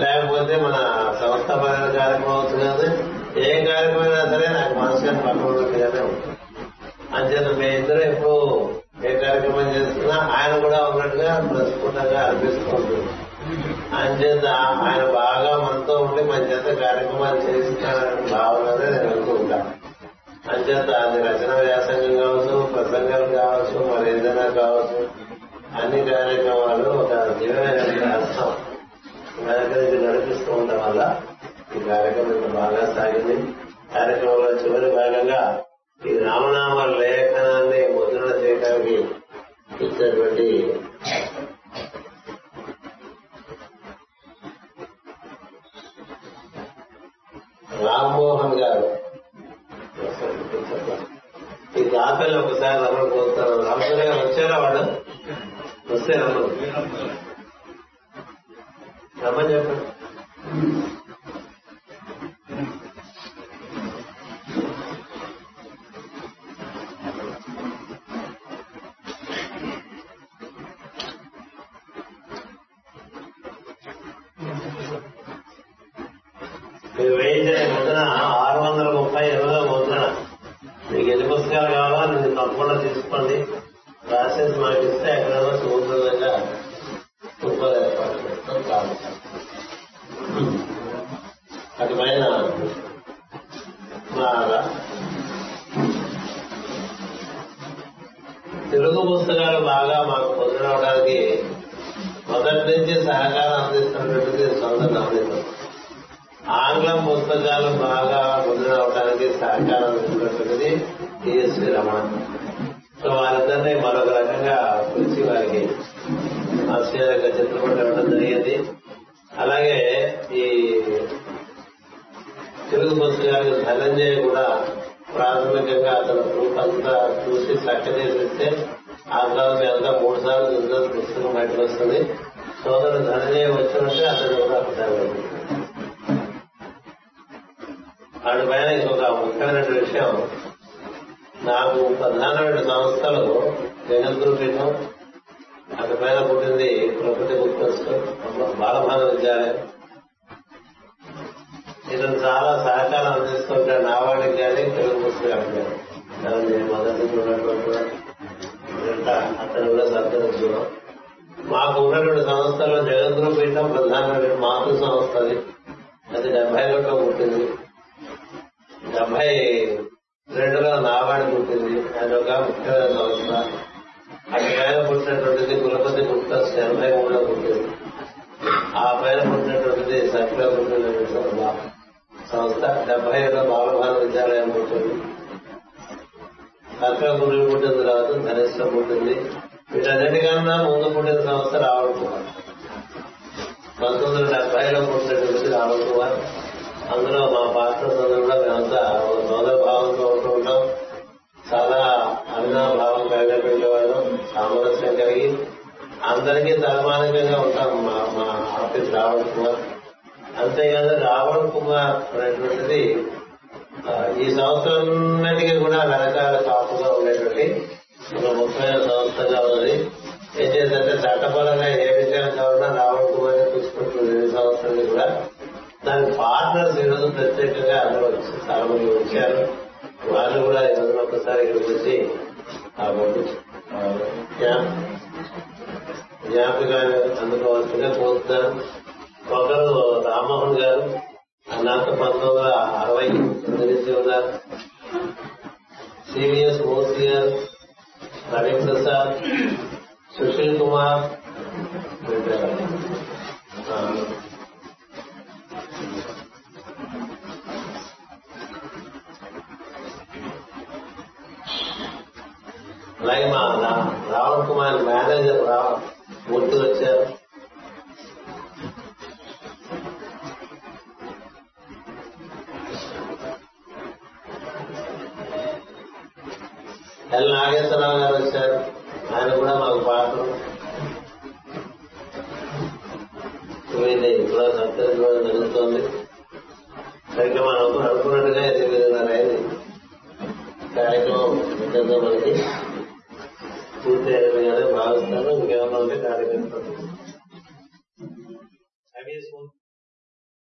లేకపోతే మన సంస్థపరమైన కార్యక్రమం అవుతుంది కాదు ఏ కార్యక్రమం సరే నాకు మాస్ గారి ఉంటుంది. అంచేత మీ ఇద్దరు ఎప్పుడు ఏ కార్యక్రమం చేస్తున్నా ఆయన కూడా ఉన్నట్టుగా ప్రస్ఫుటంగా అనిపిస్తూ ఉంటుంది. అంచేత ఆయన బాగా మనతో ఉండి మన చేత కార్యక్రమాలు చేసి భావననే నేను అనుకుంటాను ఉంటాను అంచేత అది రచన వ్యాసంగం కావచ్చు ప్రసంగాలు కావచ్చు మరి ఏదైనా కావచ్చు అన్ని కార్యక్రమాలు ఒక దివ్యమైన అర్థం. కార్యక్రమం నడిపిస్తూ ఉండడం వల్ల ఈ కార్యక్రమం ఇంత బాగా సాగింది. కార్యక్రమంలో చివరి భాగంగా ఈ రామనామ లేఖనాన్ని ముద్రణ చేయడానికి ఇచ్చినటువంటి అందరూ పోతారు రామచంద్ర వచ్చారా వాడు వస్తే తెలుగు పుస్తకాలు బాగా మాకు పొందడానికి మొదటి నుంచి సహకారం అందిస్తున్నటువంటిది సొంత నవనీతం ఆంగ్లం పుస్తకాలు బాగా పొందడానికి సహకారం అందిస్తున్నటువంటిది టిఎస్వి రమణ. సో వారిద్దరిని మరొక రకంగా పిలిచి వారికి ఆశ్చర్యంగా చిత్రపటం ఇవ్వడం జరిగింది. అలాగే ఈ తెలుగు పుస్తకాలకు ధనంజయ కూడా ప్రాథమికంగా అతను ప్రూఫ్ అంతా చూసి చక్కదేసిస్తే ఆ తర్వాత అంతా మూడు సార్లు చూసిన పుస్తకం బయటకు వస్తుంది. సోదరు ధనంజయ్ వచ్చినట్టే అతను కూడా అర్థం పైన ఇంకొక ముఖ్యమైన విషయం. నాకు ప్రధానమైన సంస్థలు జగద్గురు పీఠం అటు పైన పుట్టింది ప్రకృతి గుర్తు బాలభాన విద్యాలయం. ఇతను చాలా సహకారం అందిస్తుంటాడు నా వాడికి కానీ తెలుగు పుస్తకానికి కానీ నేను మొదటి ఉన్నటువంటి ఇదంతా అతను కూడా సత్కరించుకున్నాం మాకు ఉన్నటువంటి సంస్థల్లో జగద్గురు పీఠం ప్రధానమైన మాతృ సంస్థ అది. అది డెబ్బై ఒకటో పుట్టింది. డెబ్బై రెండులో నావాడి పుట్టింది. అది ఒక ముఖ్యమైన సంస్థ. అటు పైన పుట్టినటువంటిది కులపతి గుప్త ఎనభై మూడులో పుట్టింది. ఆ పైన పుట్టినటువంటిది సత్యలో పుట్టిన సంస్థ డెబ్బై ఏడులో బాలభారత విద్యాలయం పుట్టింది. సత్య గురువు పుట్టిన తర్వాత ధనిష్ట పుట్టింది. వీటన్నిటికన్నా ముందు పుట్టిన సంస్థ రావణ కుమార్. పంతొమ్మిది వందల డెబ్బైలో పుట్టినటువంటి రావణ కుమార్. అందులో మా పాత్ర సందర్భంలో మేమంతా ఒక సోదర భావంతో ఉంటూ ఉంటాం చాలా అవినాభావం కలిగినవాళ్ళం సామరస్యం కలిగి అందరికీ తలమానికంగా ఉంటాం మా మా ఆఫీస్ రావణ కుమార్. అంతేకాదు రావణ కుమార్ అనేటువంటిది ఈ సంవత్సరాన్నిటికీ కూడా వెనకాల కాపుగా ఉండేటువంటి ఒక ముఖ్యమైన సంస్థగా ఉన్నది. ఏం చేద్దంటే చట్టపరంగా ఏ విషయం కావాలన్నా రావణ కుమార్ తీసుకుంటుంది ఈ సంవత్సరాన్ని కూడా. దాని పార్ట్నర్స్ ఈరోజు ప్రత్యేకంగా అందరూ వచ్చి చాలా మంది వచ్చారు. వాళ్ళు కూడా ఈ రోజున ఒక్కసారి ఇక్కడికి వచ్చి జ్ఞాపకాన్ని అందుకోవాల్సిందిగా కోరుతారు